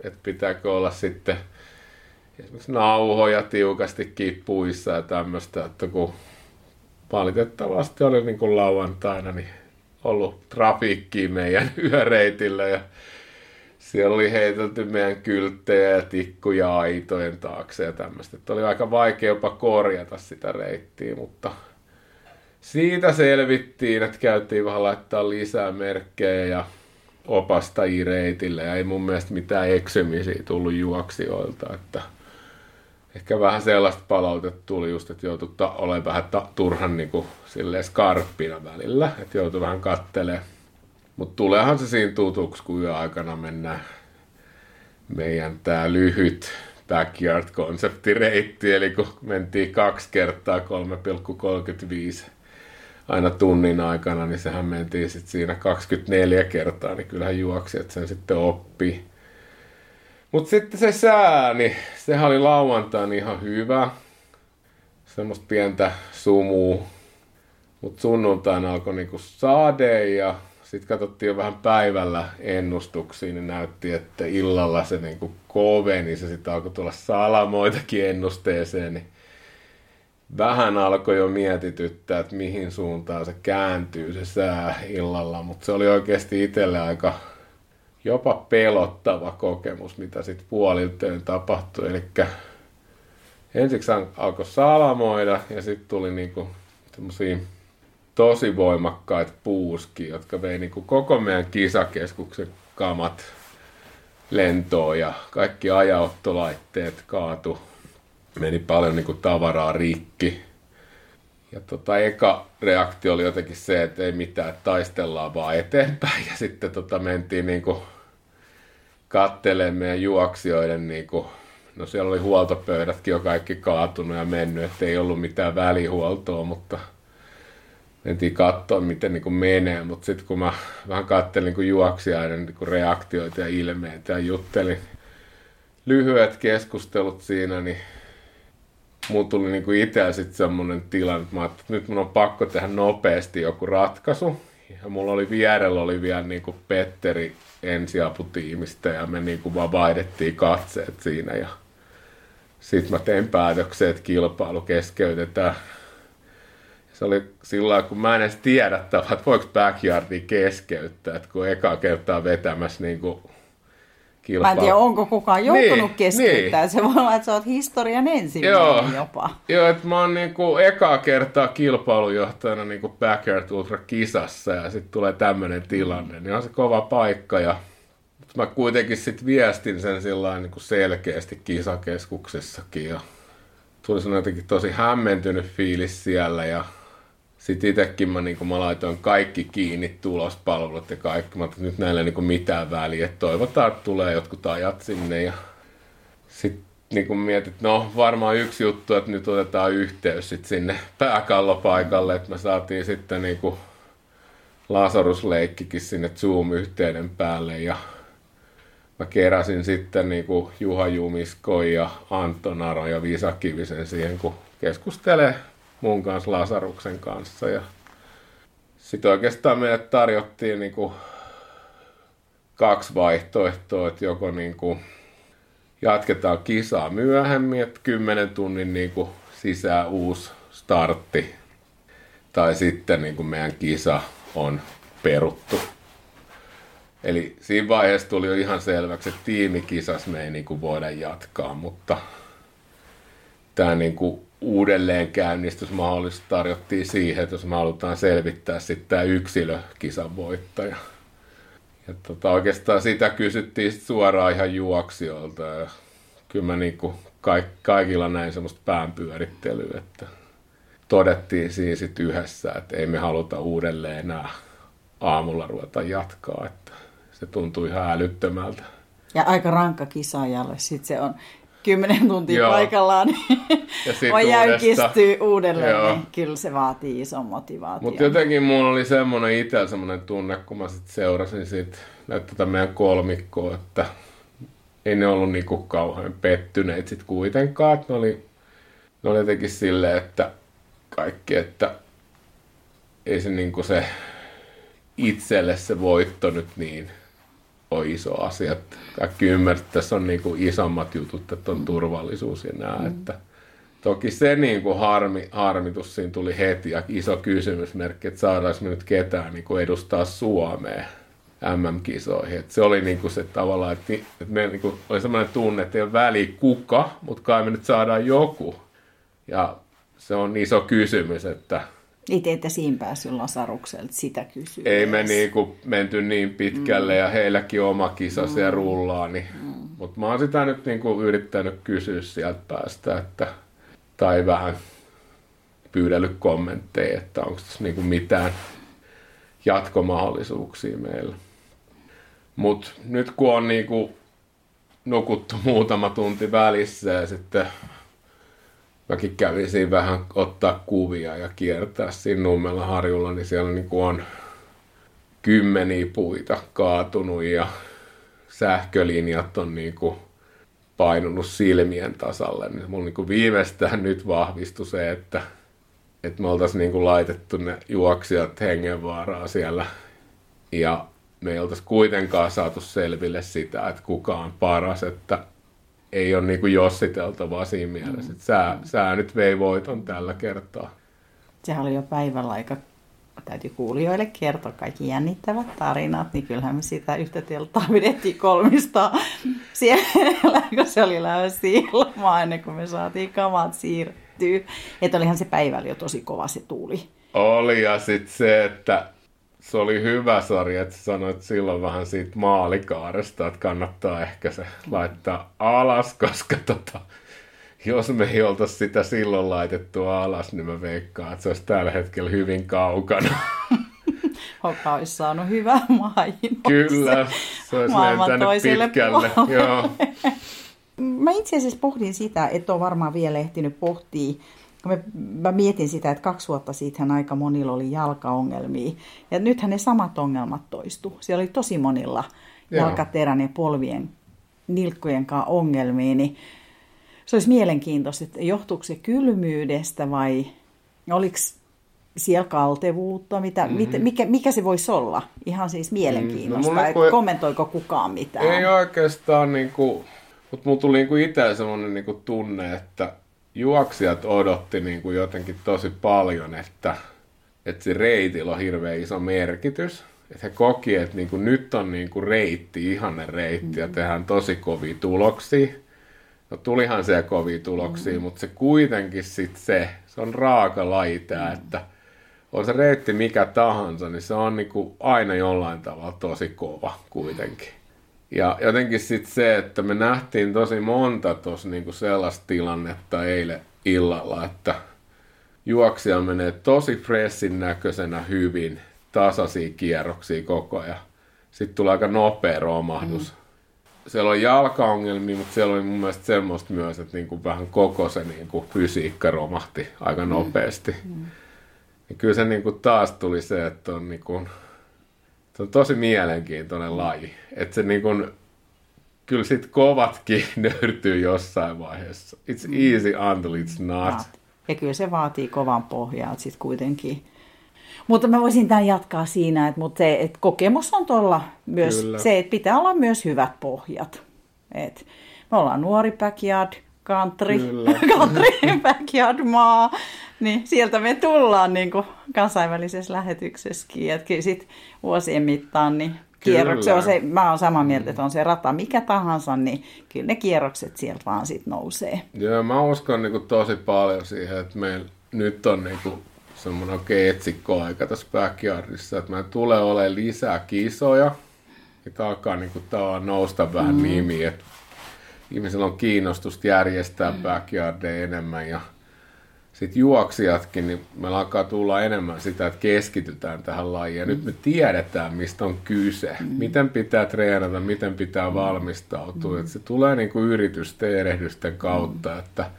Speaker 4: Että pitääkö olla sitten esimerkiksi nauhoja tiukasti kippuissa ja tämmöistä, että kun valitettavasti oli niin kuin lauantaina niin ollut trafiikkiä meidän yöreitillä ja siellä oli heitelty meidän kylttejä ja tikkuja aitojen taakse ja tämmöistä. Että oli aika vaikea jopa korjata sitä reittiä, mutta siitä selvittiin, että käytiin vähän laittaa lisää merkkejä ja opastajia reitille ja ei mun mielestä mitään eksymisiä tullut juoksijoilta, että ehkä vähän sellaista palautetta tuli just, että joutui olemaan vähän ta- turhan niin kuin, skarppina välillä, että joutui vähän kattelemaan mutta tuleehan se siinä tutuksi, kun yöaikana mennään meidän tämä lyhyt backyard-konseptireitti, eli kun mentiin kaksi kertaa 3,35 aina tunnin aikana, niin sehän mentiin sitten siinä 24 kertaa, niin kyllähän juoksijat sen sitten oppi. Mutta sitten se sää, niin sehän oli lauantaina ihan hyvä. Semmoista pientä sumua. Mutta sunnuntaina alkoi niinku sade ja sitten katsottiin jo vähän päivällä ennustuksia, niin näytti, että illalla se niin kuin koveni, se sitten alkoi tulla salamoitakin ennusteeseen, niin vähän alkoi jo mietityttää, että mihin suuntaan se kääntyy se sää illalla, mutta se oli oikeasti itselle aika jopa pelottava kokemus, mitä sitten puolilteen tapahtui. Eli ensiksi alkoi salamoida ja sitten tuli niinku semmoisia tosi voimakkaat puuski, jotka vei niin kuin koko meidän kisakeskuksen kamat lentoon ja kaikki ajauttolaitteet kaatu. Meni paljon niin kuin tavaraa rikki. Ja tota, eka reaktio oli jotenkin se, että ei mitään, että taistellaan vaan eteenpäin. Ja sitten tota, mentiin niin kuin kattelemaan meidän juoksijoiden, niin kuin, no siellä oli huoltopöydätkin jo kaikki kaatunut ja mennyt, että ei ollut mitään välihuoltoa, mutta – mentiin katsoa, miten niin kuin menee, mutta sitten kun mä vähän kattelin niin juoksijaiden niin kuin reaktioita ja ilmeitä ja juttelin lyhyet keskustelut siinä, niin mulla tuli niin kuin itse sitten semmoinen tilanne, että, mä että nyt mun on pakko tehdä nopeasti joku ratkaisu. Ja mulla oli vierellä oli vielä niin kuin Petteri ensiaputiimistä ja me niin kuin vaan vaihdettiin katseet siinä ja sitten mä tein päätöksen, että kilpailu keskeytetään se oli sillä kun mä en edes tiedä, että voiko backyardia keskeyttää, että kun eka kertaa vetämässä niin kuin
Speaker 1: kilpailu. Mä en tiedä, onko kukaan joutunut niin, keskeyttää. Niin. Se voi olla, että sä oot historian ensimmäinen Joo. jopa.
Speaker 4: Joo, että mä oon niin kuin ekaa kertaa kilpailujohtajana niin kuin Backyard Ultra kisassa ja sitten tulee tämmöinen tilanne, niin on se kova paikka ja mä kuitenkin sitten viestin sen sillä niin kuin selkeästi kisakeskuksessakin ja tuli jotenkin tosi hämmentynyt fiilis siellä ja sitten itsekin mä, niin mä laitoin kaikki kiinni tulospalvelut ja kaikki. Mä nyt näillä ei niin mitään väliä. Että toivotaan, että tulee jotkut ajat sinne. Ja sitten niin mietin, että no varmaan yksi juttu, että nyt otetaan yhteys sit sinne pääkallopaikalle, että me saatiin sitten niin kuin Lasarusleikkikin sinne Zoom-yhteyden päälle ja mä keräsin sitten niin kuin Juha Jumisko ja Anton ja Visa Kivisen siihen, kun keskustelee mun kanssa Lasaruksen kanssa. Ja sitten oikeastaan meille tarjottiin niin kuin kaksi vaihtoehtoa, että joko niin kuin jatketaan kisaa myöhemmin, että 10 tunnin niin kuin sisään uusi startti, tai sitten niin kuin meidän kisa on peruttu. Eli siinä vaiheessa tuli jo ihan selväksi, että tiimikisas me ei niin kuin voida jatkaa, mutta tämä niin kuin uudelleenkäynnistysmahdollisuus tarjottiin siihen, että jos me halutaan selvittää sitten tämä yksilökisan voittaja. Ja tota, oikeastaan sitä kysyttiin sit suoraan ihan juoksijoilta. Ja kyllä mä niinku kaik, kaikilla näin semmoista päänpyörittelyä, että todettiin siinä sitten yhdessä, että ei me haluta uudelleen enää aamulla ruveta jatkaa, että se tuntui ihan älyttömältä.
Speaker 1: Ja aika rankka kisaajalle. Sitten se on kymmenen tuntia Joo. paikallaan, niin ja on jäykistyy uudelleen, Joo. niin kyllä se vaatii ison motivaation.
Speaker 4: Mutta jotenkin mulla oli semmoinen itse semmoinen tunne, kun mä sitten seurasin sit tätä meidän kolmikkoa, että ei ne ollut niinku kauhean pettyneet sit kuitenkaan. Että ne oli, ne oli jotenkin silleen, että kaikki, että ei se niinku se itselle se voitto nyt niin ole iso asia. Kaikki ymmärtävät, että tässä on niin kuin isommat jutut, että on turvallisuus ja nämä. Mm. Että toki se niin kuin harmi, harmitus siinä tuli heti ja iso kysymysmerkki, että saadaanko me nyt ketään niin kuin edustaa Suomea MM-kisoihin. Että se oli niin kuin se tavallaan, että, että me niin kuin, oli sellainen tunne, että ei ole väli kuka, mutta kai me nyt saadaan joku. Ja se on iso kysymys, että
Speaker 1: itse että siinä päässyt Lasarukselta sitä kysyä.
Speaker 4: Ei me niinku menty niin pitkälle mm. ja heilläkin oma kisa mm. siellä rullaa. Niin. Mm. Mutta mä oon sitä nyt niinku yrittänyt kysyä sieltä päästä, että, tai vähän pyydellyt kommentteja, että onko tässä niinku mitään jatkomahdollisuuksia meillä. Mutta nyt kun on niinku nukuttu muutama tunti välissä ja sitten mäkin kävin siinä vähän ottaa kuvia ja kiertää siinä Nummella harjulla, niin siellä niin kuin on kymmeniä puita kaatunut ja sähkölinjat on niin kuin painunut silmien tasalle. Niin mulla niin kuin viimeistään nyt vahvistui se, että, että me oltaisiin niin kuin laitettu ne juoksijat hengenvaaraa siellä ja me ei oltaisi kuitenkaan saatu selville sitä, että kuka on paras, että ei ole niin kuin jossiteltavaa siinä mielessä. Mm. Sää, sää nyt vei voiton tällä kertaa.
Speaker 1: Sehän oli jo päivällä aika, täytyy kuulijoille kertoa kaikki jännittävät tarinat, niin kyllähän me sitä yhtä teltaa pidettiin kolmista siellä, kun se oli lähes ilmaa ennen kuin me saatiin kamat siirtyä. Että olihan se päivällä jo tosi kova se tuuli.
Speaker 4: Oli ja sitten se, että se oli hyvä sarja, että sanoit silloin vähän siitä maalikaaresta, että kannattaa ehkä se laittaa alas, koska tota, jos me ei oltaisi sitä silloin laitettu alas, niin mä veikkaan, että se olisi tällä hetkellä hyvin kaukana.
Speaker 1: Hoka olisi saanut hyvän mainoksen.
Speaker 4: Kyllä, se olisi lentänyt pitkälle. Joo.
Speaker 1: Mä itse asiassa pohdin sitä, että on varmaan vielä ehtinyt pohtia mä, mä mietin sitä, että kaksi vuotta siitähän aika monilla oli jalkaongelmia. Ja nythän ne samat ongelmat toistu. Siellä oli tosi monilla Joo. jalkaterän ja polvien nilkkojen kanssa ongelmia. Niin se olisi mielenkiintoista, että johtuuko se kylmyydestä vai oliko siellä kaltevuutta, mitä, mm-hmm. mit, mikä, mikä se voisi olla? Ihan siis mielenkiintoista, mm, no, että kommentoiko kukaan mitään?
Speaker 4: Ei oikeastaan, niin kuin, mutta mulla tuli niin itsellä sellainen niin tunne, että juoksijat odotti niin kuin jotenkin tosi paljon, että, että se reitillä on hirveän iso merkitys. Että he koki, että niin kuin nyt on niin kuin reitti, ihanne reitti ja mm. tehdään tosi kovia tuloksia. No tulihan se kovia tuloksia, mm. mutta se kuitenkin sit se, se on raaka laji tää, mm. että on se reitti mikä tahansa, niin se on niin kuin aina jollain tavalla tosi kova kuitenkin. Ja jotenkin sitten se, että me nähtiin tosi monta tuossa niinku sellaista tilannetta eilen illalla, että juoksija menee tosi freshin näköisenä hyvin, tasaisia kierroksia koko ajan. Sitten tulee aika nopea romahdus. Mm. Siellä on jalkaongelmia, mutta siellä oli mun mielestä semmoista myös, että niinku vähän koko se niinku fysiikka romahti aika mm. nopeasti. Mm. Ja kyllä se niinku taas tuli se, että on niinku se on tosi mielenkiintoinen laji. Että se niin kun, kyllä sit kovatkin nöyrtyy jossain vaiheessa. It's mm. easy until it's not.
Speaker 1: Ja kyllä se vaatii kovan pohjaa, sitten kuitenkin Mutta mä voisin tämän jatkaa siinä, että, mutta se, että kokemus on tuolla myös
Speaker 4: Kyllä.
Speaker 1: se, että pitää olla myös hyvät pohjat. Et me ollaan nuori backyard, country,
Speaker 4: Kyllä.
Speaker 1: country backyard maa, niin sieltä me tullaan niin kuin kansainvälisessä lähetyksessäkin. Että kyllä sit vuosien mittaan niin kierrokset on se, mä oon samaa mieltä, että on se rata mikä tahansa, niin kyllä ne kierrokset sieltä vaan sit nousee.
Speaker 4: Joo, mä uskon niin kuin, tosi paljon siihen, että meillä nyt on niin kuin, semmoinen oikein etsikkoaika tässä backyardissa, että meillä tulee olemaan lisää kisoja, että alkaa niin kuin, nousta vähän mm. nimi, että ihmisillä on kiinnostusta järjestää mm. backyardeja enemmän ja sitten juoksijatkin, niin meillä alkaa tulla enemmän sitä, että keskitytään tähän lajiin. Ja nyt me tiedetään, mistä on kyse. Miten pitää treenata, miten pitää valmistautua. Että se tulee niin kuin yritysten ja erehdysten kautta. Että,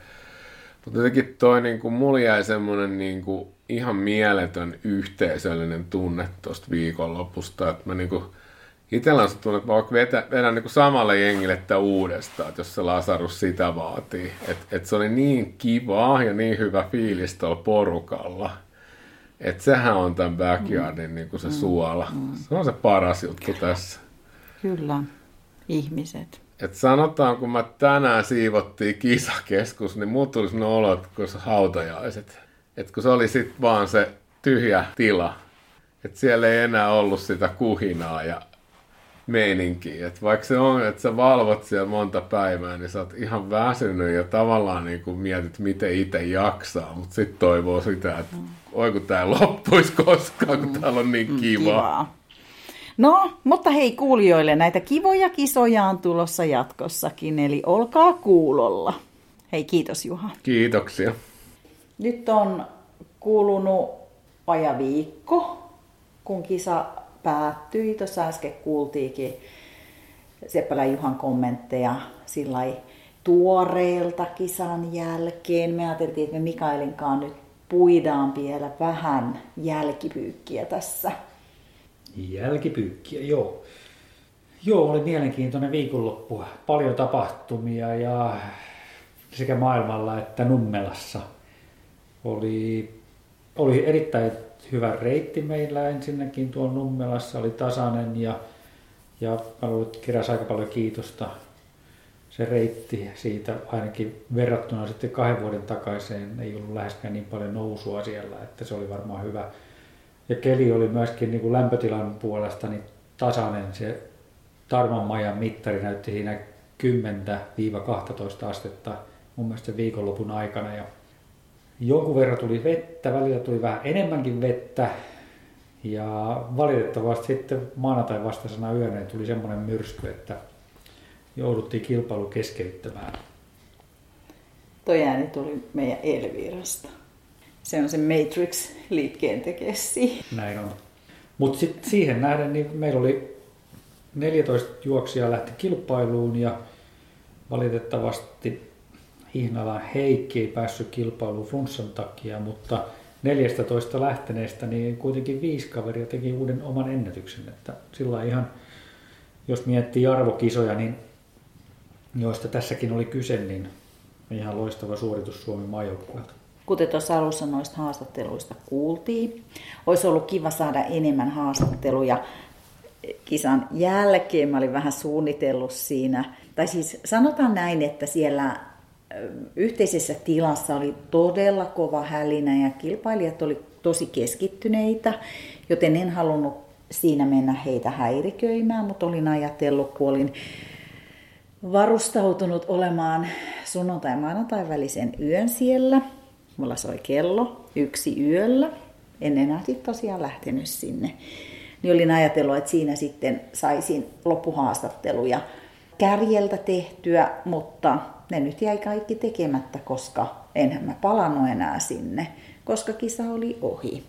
Speaker 4: mutta jotenkin toi niin kuin, mulla jäi semmoinen niin kuin, ihan mieletön yhteisöllinen tunne tuosta viikonlopusta. Että mä niin kuin, Itsellä on se tunne, että mä vetä, vedän niin samalle jengille tätä uudestaan, että jos se Lasarus sitä vaatii. Että et se oli niin kivaa ja niin hyvä fiilis tuolla porukalla. Että sehän on tämän backyardin mm. niin kuin se suola. Mm. Se on se paras juttu tässä.
Speaker 1: Kyllä, ihmiset.
Speaker 4: Et sanotaan, kun mä tänään siivottiin kisakeskus, niin muut tuli sellainen olo, että kun se hautajaiset. Että kun se oli sitten vaan se tyhjä tila. Että siellä ei enää ollut sitä kuhinaa ja meininkiä. Että vaikka se on, että sä valvot siellä monta päivää, niin sä oot ihan väsynyt ja tavallaan niin kuin mietit, miten itse jaksaa. Mutta sitten toivoo sitä, että oi kun tää loppuisi koskaan, kun täällä on niin kiva.
Speaker 1: Kivaa. No, mutta hei kuulijoille, näitä kivoja kisoja on tulossa jatkossakin, eli olkaa kuulolla. Hei, kiitos Juha.
Speaker 4: Kiitoksia.
Speaker 1: Nyt on kulunut aja viikko, kun kisa päättyi. Tuossa äsken kuultiinkin Seppälän Juhan kommentteja sillä tuoreelta kisan jälkeen. Me ajateltiin, että me Mikaelinkaan nyt puidaan vielä vähän jälkipyykkiä tässä.
Speaker 2: Jälkipyykkiä, joo. Joo, oli mielenkiintoinen viikonloppu. Paljon tapahtumia ja sekä maailmalla että Nummelassa. Oli, oli erittäin hyvä reitti meillä ensinnäkin tuolla Nummelassa, oli tasainen ja, ja mä keräsi aika paljon kiitosta se reitti siitä ainakin verrattuna sitten kahden vuoden takaiseen ei ollut läheskään niin paljon nousua siellä, että se oli varmaan hyvä. Ja keli oli myöskin niin kuin lämpötilan puolesta niin tasainen. Se Tarman majan mittari näytti siinä 10-12 astetta mun mielestä viikonlopun aikana. Ja jonkun verran tuli vettä, välillä tuli vähän enemmänkin vettä. Ja valitettavasti sitten maanantai vastaisena yönä tuli semmoinen myrsky, että jouduttiin kilpailu keskeyttämään.
Speaker 1: Toi ääni tuli meidän Elvirasta. Se on se Matrix-liikkeen tekessi.
Speaker 2: Näin on. Mutta sitten siihen nähden niin meillä oli 14 juoksia lähti kilpailuun ja valitettavasti Ihnalan Heikki ei päässyt kilpailuun flunssan takia, mutta 14 lähteneestä niin kuitenkin viisi kaveria teki uuden oman ennätyksen. Että sillä ihan, jos miettii arvokisoja, niin joista tässäkin oli kyse, niin ihan loistava suoritus Suomen maajoukkueelta.
Speaker 1: Kuten tuossa alussa noista haastatteluista kuultiin, olisi ollut kiva saada enemmän haastatteluja kisan jälkeen. Mä olin vähän suunnitellut siinä. Tai siis sanotaan näin, että siellä yhteisessä tilassa oli todella kova hälinä ja kilpailijat oli tosi keskittyneitä, joten en halunnut siinä mennä heitä häiriköimään, mutta olin ajatellut, kun olin varustautunut olemaan sunnuntai maanantai välisen yön siellä. Mulla soi kello yksi yöllä. En enää sitten tosiaan lähtenyt sinne. Niin olin ajatellut, että siinä sitten saisin loppuhaastatteluja kärjeltä tehtyä, mutta ne nyt jäi kaikki tekemättä, koska enhän mä palannut enää sinne, koska kisa oli ohi.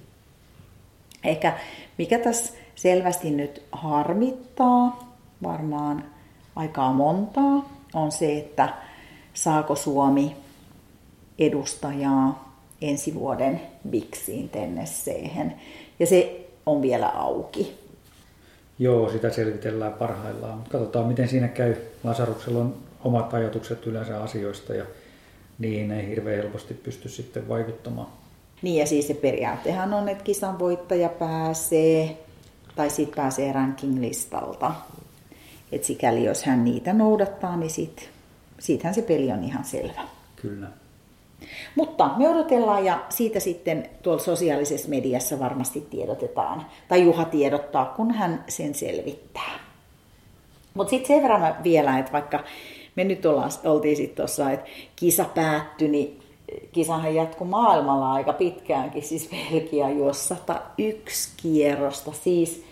Speaker 1: Ehkä mikä tässä selvästi nyt harmittaa, varmaan aikaa montaa, on se, että saako Suomi edustajaa ensi vuoden Bixiin Tennesseehen. Ja se on vielä auki.
Speaker 2: Joo, sitä selvitellään parhaillaan. Katsotaan, miten siinä käy. Lasaruksella on omat ajatukset yleensä asioista ja niihin ei hirveän helposti pysty sitten vaikuttamaan.
Speaker 1: Niin ja siis se periaattehan on, että kisan voittaja pääsee, tai sitten pääsee ranking-listalta. Et sikäli jos hän niitä noudattaa, niin sit, siitähän se peli on ihan selvä.
Speaker 2: Kyllä.
Speaker 1: Mutta me odotellaan ja siitä sitten tuolla sosiaalisessa mediassa varmasti tiedotetaan. Tai Juha tiedottaa, kun hän sen selvittää. Mutta sitten sen verran vielä, että vaikka me nyt ollaan, oltiin sitten tuossa, että kisa päättyi, niin kisahan jatkui maailmalla aika pitkäänkin, siis Belgia juosi 101 kierrosta, siis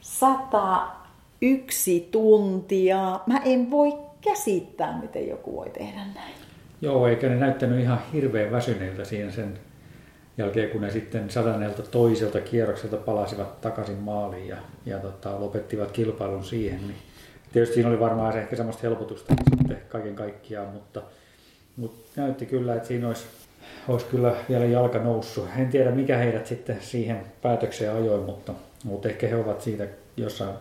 Speaker 1: 101 tuntia. Mä en voi käsittää, miten joku voi tehdä näin.
Speaker 2: Joo, eikä ne näyttänyt ihan hirveän väsyneiltä siinä sen jälkeen, kun ne sitten sadanelta toiselta kierrokselta palasivat takaisin maaliin ja, ja tota, lopettivat kilpailun siihen. Niin tietysti siinä oli varmaan se ehkä semmoista helpotusta sitten kaiken kaikkiaan, mutta, mutta näytti kyllä, että siinä olisi, olisi kyllä vielä jalka noussut. En tiedä, mikä heidät sitten siihen päätökseen ajoi, mutta, mutta ehkä he ovat siitä jossain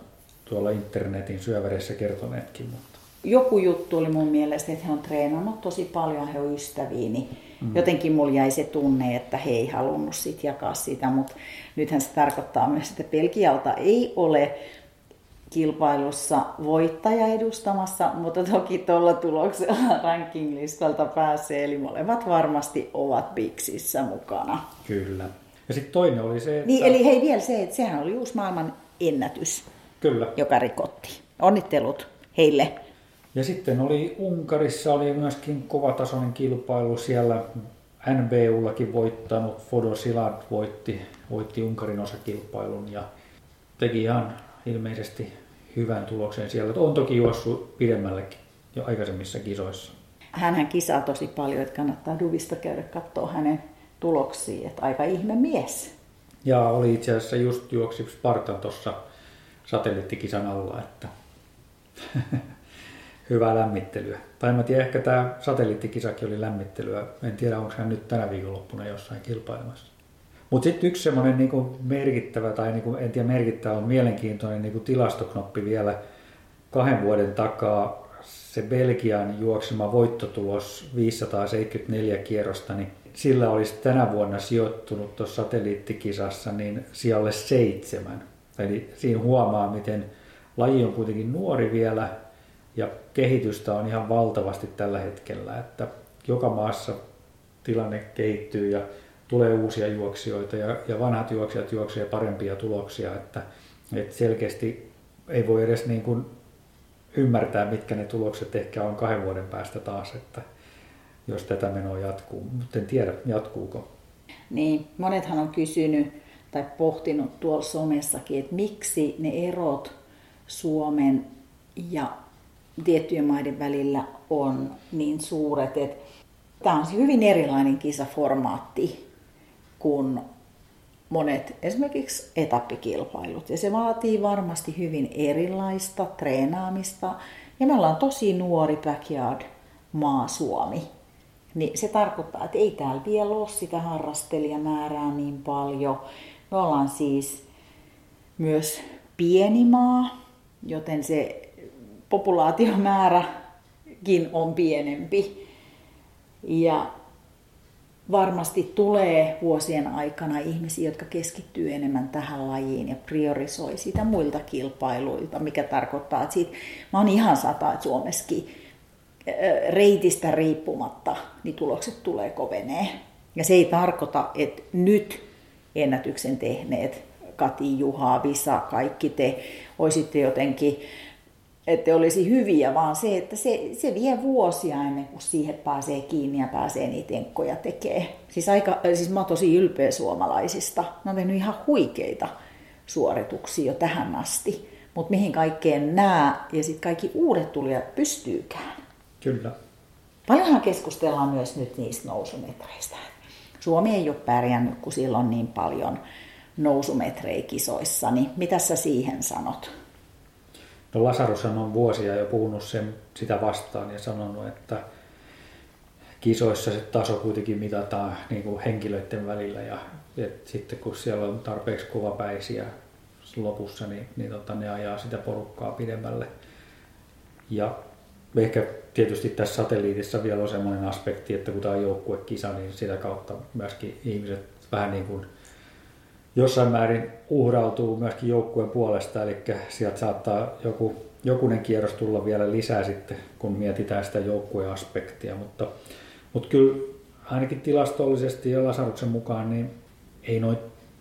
Speaker 2: tuolla internetin syövereissä kertoneetkin. Mutta
Speaker 1: joku juttu oli mun mielestä, että he on treenannut tosi paljon, he on ystäviä, niin mm. jotenkin mulla jäi se tunne, että he ei halunnut sit jakaa sitä, mutta nythän se tarkoittaa myös, että Pelkialta ei ole kilpailussa voittaja edustamassa, mutta toki tuolla tuloksella ranking-listalta pääsee, eli molemmat varmasti ovat Bixissä mukana.
Speaker 2: Kyllä. Ja sitten toinen oli se, että...
Speaker 1: Niin, eli hei vielä se, että sehän oli uusi maailman ennätys,
Speaker 2: Kyllä.
Speaker 1: joka rikotti. Onnittelut heille.
Speaker 2: Ja sitten oli Unkarissa oli myöskin kovatasoinen kilpailu siellä. NBUllakin voittanut, Fodo Silad voitti, voitti Unkarin osakilpailun ja teki ihan ilmeisesti hyvän tuloksen siellä. On toki juossut pidemmällekin jo aikaisemmissa kisoissa.
Speaker 1: Hänhän kisaa tosi paljon, että kannattaa Duvista käydä katsoa hänen tuloksia. Että aika ihme mies.
Speaker 2: Ja oli itse asiassa just juoksi Spartan tuossa satelliittikisan alla, että hyvää lämmittelyä. Tai mä tiedän, ehkä tämä satelliittikisakin oli lämmittelyä. En tiedä, onko hän nyt tänä viikonloppuna jossain kilpailemassa. Mutta sitten yksi semmoinen niinku merkittävä, tai niinku, en tiedä merkittävä, on mielenkiintoinen niinku tilastoknoppi vielä kahden vuoden takaa. Se Belgian juoksema voittotulos 574 kierrosta, niin sillä olisi tänä vuonna sijoittunut tuossa satelliittikisassa niin sijalle seitsemän. Eli siinä huomaa, miten laji on kuitenkin nuori vielä ja kehitystä on ihan valtavasti tällä hetkellä, että joka maassa tilanne kehittyy ja tulee uusia juoksijoita ja, ja vanhat juoksijat juoksevat parempia tuloksia, että, että selkeästi ei voi edes niin kuin ymmärtää, mitkä ne tulokset ehkä on kahden vuoden päästä taas, että jos tätä menoa jatkuu. Mutta en tiedä, jatkuuko.
Speaker 1: Niin, monethan on kysynyt tai pohtinut tuolla somessakin, että miksi ne erot Suomen ja tiettyjen maiden välillä on niin suuret, että tämä on hyvin erilainen kisaformaatti kuin monet esimerkiksi etappikilpailut. Ja se vaatii varmasti hyvin erilaista treenaamista. Ja me ollaan tosi nuori backyard maa Suomi. Niin se tarkoittaa, että ei täällä vielä ole sitä harrastelijamäärää niin paljon. Me ollaan siis myös pieni maa, joten se populaatiomääräkin on pienempi. Ja varmasti tulee vuosien aikana ihmisiä, jotka keskittyy enemmän tähän lajiin ja priorisoi sitä muilta kilpailuilta, mikä tarkoittaa, että siitä, mä oon ihan sata, että Suomessakin reitistä riippumatta niin tulokset tulee kovenee. Ja se ei tarkoita, että nyt ennätyksen tehneet, Kati, Juha, Visa, kaikki te olisitte jotenkin että olisi hyviä, vaan se, että se, se vie vuosia ennen kuin siihen pääsee kiinni ja pääsee niitä enkkoja tekee. Siis, aika, siis mä oon tosi ylpeä suomalaisista. Mä oon tehnyt ihan huikeita suorituksia jo tähän asti. Mutta mihin kaikkeen nämä ja sitten kaikki uudet tulijat pystyykään.
Speaker 2: Kyllä.
Speaker 1: Paljonhan keskustellaan myös nyt niistä nousumetreistä. Suomi ei ole pärjännyt, kun sillä on niin paljon nousumetrejä kisoissa. Niin mitä sä siihen sanot?
Speaker 2: No Lasarus on vuosia jo puhunut sen, sitä vastaan ja sanonut, että kisoissa se taso kuitenkin mitataan niin kuin henkilöiden välillä ja et sitten kun siellä on tarpeeksi kovapäisiä lopussa, niin, niin tota, ne ajaa sitä porukkaa pidemmälle. Ja ehkä tietysti tässä satelliitissa vielä on sellainen aspekti, että kun tämä on joukkuekisa, niin sitä kautta myöskin ihmiset vähän niin kuin jossain määrin uhrautuu myöskin joukkueen puolesta, eli sieltä saattaa joku, jokunen kierros tulla vielä lisää sitten, kun mietitään sitä joukkueen aspektia, mutta, mutta kyllä ainakin tilastollisesti ja Lasaruksen mukaan, niin ei noin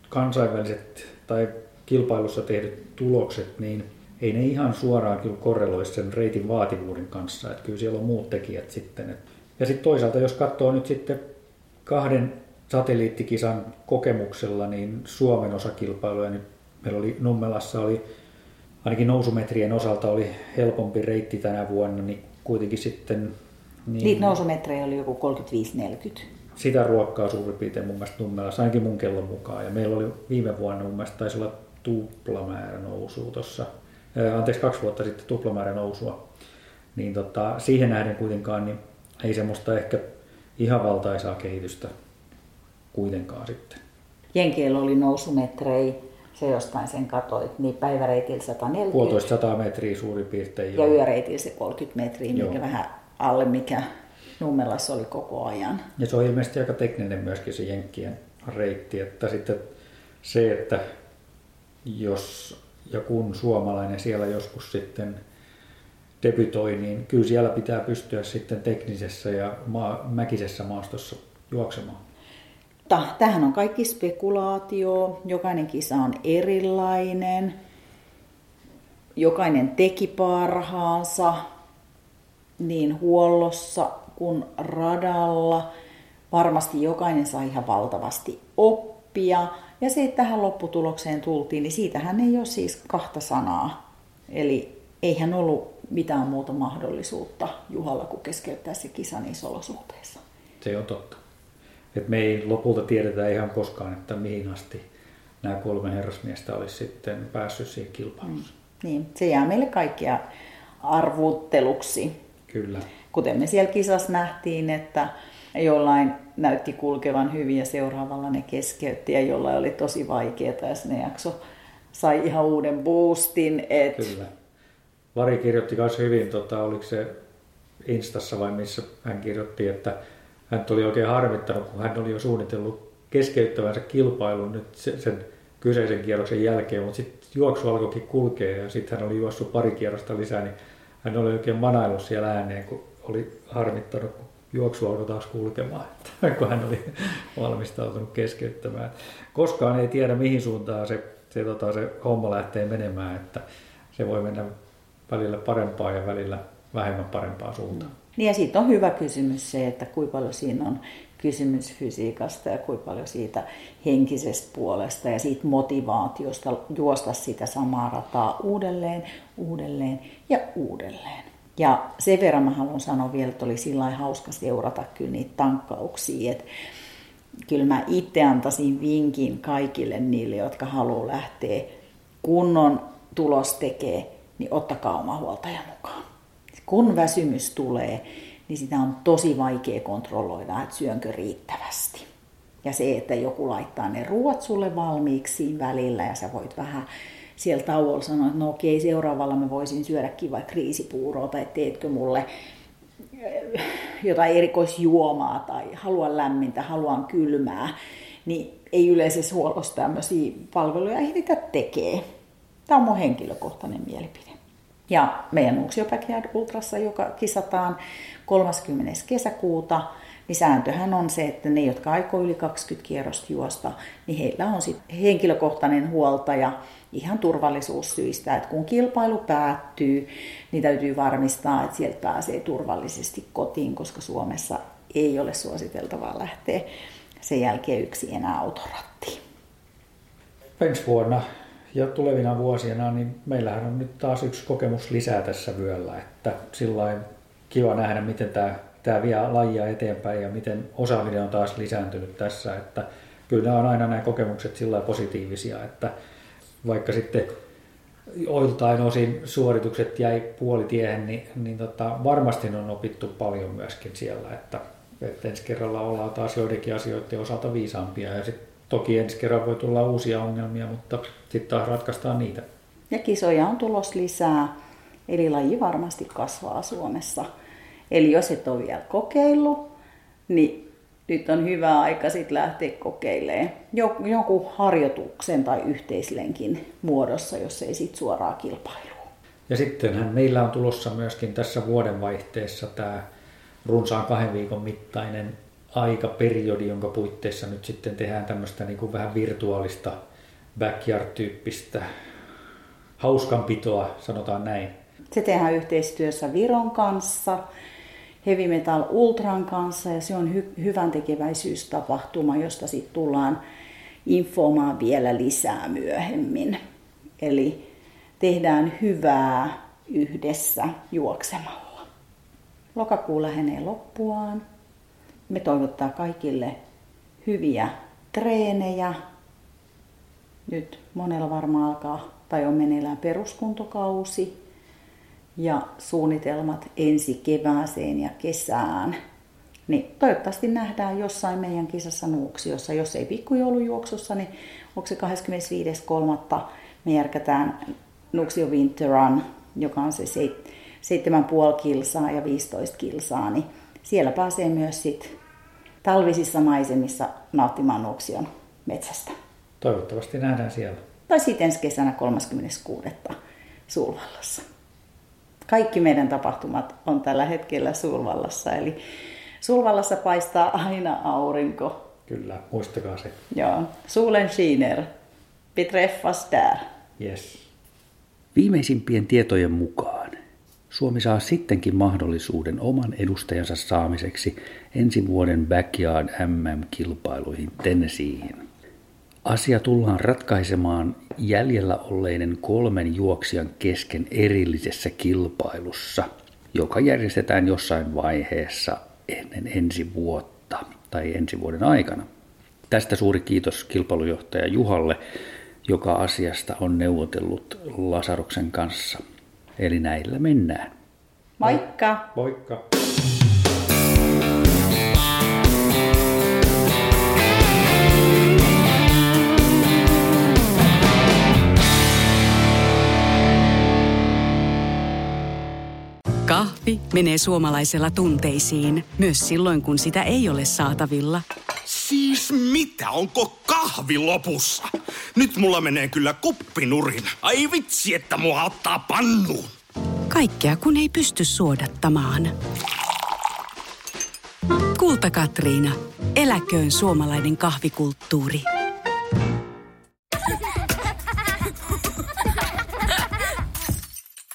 Speaker 2: kansainväliset tai kilpailussa tehdyt tulokset, niin ei ne ihan suoraan kyllä korreloi sen reitin vaativuuden kanssa, että kyllä siellä on muut tekijät sitten. Ja sitten toisaalta, jos katsoo nyt sitten kahden satelliittikisan kokemuksella, niin Suomen osakilpailuja, niin meillä oli Nummelassa oli, ainakin nousumetrien osalta oli helpompi reitti tänä vuonna, niin kuitenkin sitten...
Speaker 1: Niin, Niitä nousumetrejä oli joku 35-40.
Speaker 2: Sitä ruokkaa suurin piirtein mun mielestä Nummelassa, ainakin mun kellon mukaan. Ja meillä oli viime vuonna mun mielestä taisi olla tuplamäärä nousua tuossa, anteeksi kaksi vuotta sitten tuplamäärä nousua. Niin tota, siihen nähden kuitenkaan niin ei semmoista ehkä ihan valtaisaa kehitystä kuitenkaan sitten.
Speaker 1: Jenkeillä oli nousumetrei, se jostain sen katoit, niin päiväreitillä 140.
Speaker 2: Puolitoista sataa metriä suurin piirtein.
Speaker 1: Ja yöreitillä se 30 metriä, mikä vähän alle mikä Nummelassa oli koko ajan.
Speaker 2: Ja se on ilmeisesti aika tekninen myöskin se Jenkkien reitti, että sitten se, että jos ja kun suomalainen siellä joskus sitten debytoi, niin kyllä siellä pitää pystyä sitten teknisessä ja maa, mäkisessä maastossa juoksemaan.
Speaker 1: Tähän on kaikki spekulaatio, jokainen kisa on erilainen, jokainen teki parhaansa niin huollossa kuin radalla. Varmasti jokainen sai ihan valtavasti oppia. Ja se, että tähän lopputulokseen tultiin, niin siitähän ei ole siis kahta sanaa. Eli eihän ollut mitään muuta mahdollisuutta Juhalla kuin keskeyttää se kisa niissä olosuhteissa.
Speaker 2: Se on totta. Et me ei lopulta tiedetä ihan koskaan, että mihin asti nämä kolme herrasmiestä olisi sitten päässyt siihen kilpailussa.
Speaker 1: Mm. Niin, se jää meille kaikkia arvutteluksi.
Speaker 2: Kyllä.
Speaker 1: Kuten me siellä kisassa nähtiin, että jollain näytti kulkevan hyvin ja seuraavalla ne keskeytti ja jollain oli tosi vaikeaa ja ne jakso sai ihan uuden boostin. Et...
Speaker 2: Kyllä. Vari kirjoitti myös hyvin, tota, oliko se Instassa vai missä hän kirjoitti, että hän oli oikein harmittanut, kun hän oli jo suunnitellut keskeyttävänsä kilpailun nyt sen kyseisen kierroksen jälkeen, mutta sitten juoksu alkoikin kulkea ja sitten hän oli juossut pari kierrosta lisää, niin hän oli oikein manaillut siellä ääneen, kun oli harmittanut, kun juoksu alkoi taas kulkemaan, että, kun hän oli valmistautunut keskeyttämään. Koskaan ei tiedä, mihin suuntaan se, se, tota, se homma lähtee menemään, että se voi mennä välillä parempaa ja välillä vähemmän parempaa suuntaan.
Speaker 1: Niin ja siitä on hyvä kysymys se, että kuinka paljon siinä on kysymys fysiikasta ja kuinka paljon siitä henkisestä puolesta ja siitä motivaatiosta juosta sitä samaa rataa uudelleen, uudelleen ja uudelleen. Ja sen verran mä haluan sanoa vielä, että oli sillä hauska seurata kyllä niitä tankkauksia, että kyllä mä itse antaisin vinkin kaikille niille, jotka haluaa lähteä kunnon tulos tekee, niin ottakaa oma huoltaja mukaan kun väsymys tulee, niin sitä on tosi vaikea kontrolloida, että syönkö riittävästi. Ja se, että joku laittaa ne ruoat sulle valmiiksi välillä ja sä voit vähän siellä tauolla sanoa, että no okei, seuraavalla mä voisin syödäkin vaikka kriisipuuroa tai teetkö mulle eh, jotain erikoisjuomaa tai haluan lämmintä, haluan kylmää, niin ei yleisessä huollossa tämmöisiä palveluja ehditä tekee. Tämä on mun henkilökohtainen mielipide. Ja meidän Nuuksio Backyard Ultrassa, joka kisataan 30. kesäkuuta, niin sääntöhän on se, että ne, jotka aikoo yli 20 kierrosta juosta, niin heillä on sitten henkilökohtainen huoltaja ihan turvallisuussyistä, että kun kilpailu päättyy, niin täytyy varmistaa, että sieltä pääsee turvallisesti kotiin, koska Suomessa ei ole suositeltavaa lähteä sen jälkeen yksi enää autorattiin.
Speaker 2: Ensi vuonna ja tulevina vuosina, niin meillähän on nyt taas yksi kokemus lisää tässä vyöllä, että sillä kiva nähdä, miten tämä, tämä vie lajia eteenpäin ja miten osaaminen on taas lisääntynyt tässä, että kyllä nämä on aina nämä kokemukset sillä positiivisia, että vaikka sitten oiltain osin suoritukset jäi puolitiehen, niin, niin tota, varmasti on opittu paljon myöskin siellä, että, että ensi kerralla ollaan taas joidenkin asioiden osalta viisaampia ja sitten Toki ensi kerran voi tulla uusia ongelmia, mutta sitten taas ratkaistaan niitä.
Speaker 1: Ja kisoja on tulos lisää, eli laji varmasti kasvaa Suomessa. Eli jos et ole vielä kokeillut, niin nyt on hyvä aika sitten lähteä kokeilemaan jonkun harjoituksen tai yhteislenkin muodossa, jos ei sitten suoraan kilpailu.
Speaker 2: Ja sittenhän meillä on tulossa myöskin tässä vuodenvaihteessa tämä runsaan kahden viikon mittainen aikaperiodi, jonka puitteissa nyt sitten tehdään tämmöistä niin kuin vähän virtuaalista backyard-tyyppistä hauskanpitoa, sanotaan näin.
Speaker 1: Se tehdään yhteistyössä Viron kanssa, Heavy Metal Ultran kanssa ja se on hy- hyvän tekeväisyystapahtuma, josta sitten tullaan informoimaan vielä lisää myöhemmin. Eli tehdään hyvää yhdessä juoksemalla. Lokakuu lähenee loppuaan. Me toivottaa kaikille hyviä treenejä. Nyt monella varmaan alkaa tai on meneillään peruskuntokausi ja suunnitelmat ensi kevääseen ja kesään. Niin toivottavasti nähdään jossain meidän kisassa Nuuksiossa. Jos ei pikkujoulujuoksussa, niin onko se 25.3. me järkätään Nuuksio Winter Run, joka on se 7,5 kilsaa ja 15 kilsaa, niin siellä pääsee myös sit talvisissa maisemissa nauttimaan Nuuksion metsästä.
Speaker 2: Toivottavasti nähdään siellä.
Speaker 1: Tai sitten ensi kesänä 36. Sulvallassa. Kaikki meidän tapahtumat on tällä hetkellä Sulvallassa, eli Sulvallassa paistaa aina aurinko.
Speaker 2: Kyllä, muistakaa se.
Speaker 1: Joo, Sulen skiner. Vi träffas där.
Speaker 2: Yes.
Speaker 9: Viimeisimpien tietojen mukaan Suomi saa sittenkin mahdollisuuden oman edustajansa saamiseksi ensi vuoden Backyard MM-kilpailuihin Tennesseeihin. Asia tullaan ratkaisemaan jäljellä olleiden kolmen juoksijan kesken erillisessä kilpailussa, joka järjestetään jossain vaiheessa ennen ensi vuotta tai ensi vuoden aikana. Tästä suuri kiitos kilpailujohtaja Juhalle, joka asiasta on neuvotellut Lasaruksen kanssa. Eli näillä mennään.
Speaker 1: Moikka!
Speaker 2: Moikka!
Speaker 10: Kahvi menee suomalaisella tunteisiin, myös silloin kun sitä ei ole saatavilla.
Speaker 11: Siis mitä, onko kahvi lopussa? Nyt mulla menee kyllä kuppinurin. Ai vitsi, että mua ottaa pannuun.
Speaker 10: Kaikkea kun ei pysty suodattamaan. Kulta Katriina. Eläköön suomalainen kahvikulttuuri.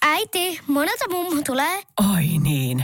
Speaker 12: Äiti, monelta mummu tulee?
Speaker 13: Oi niin.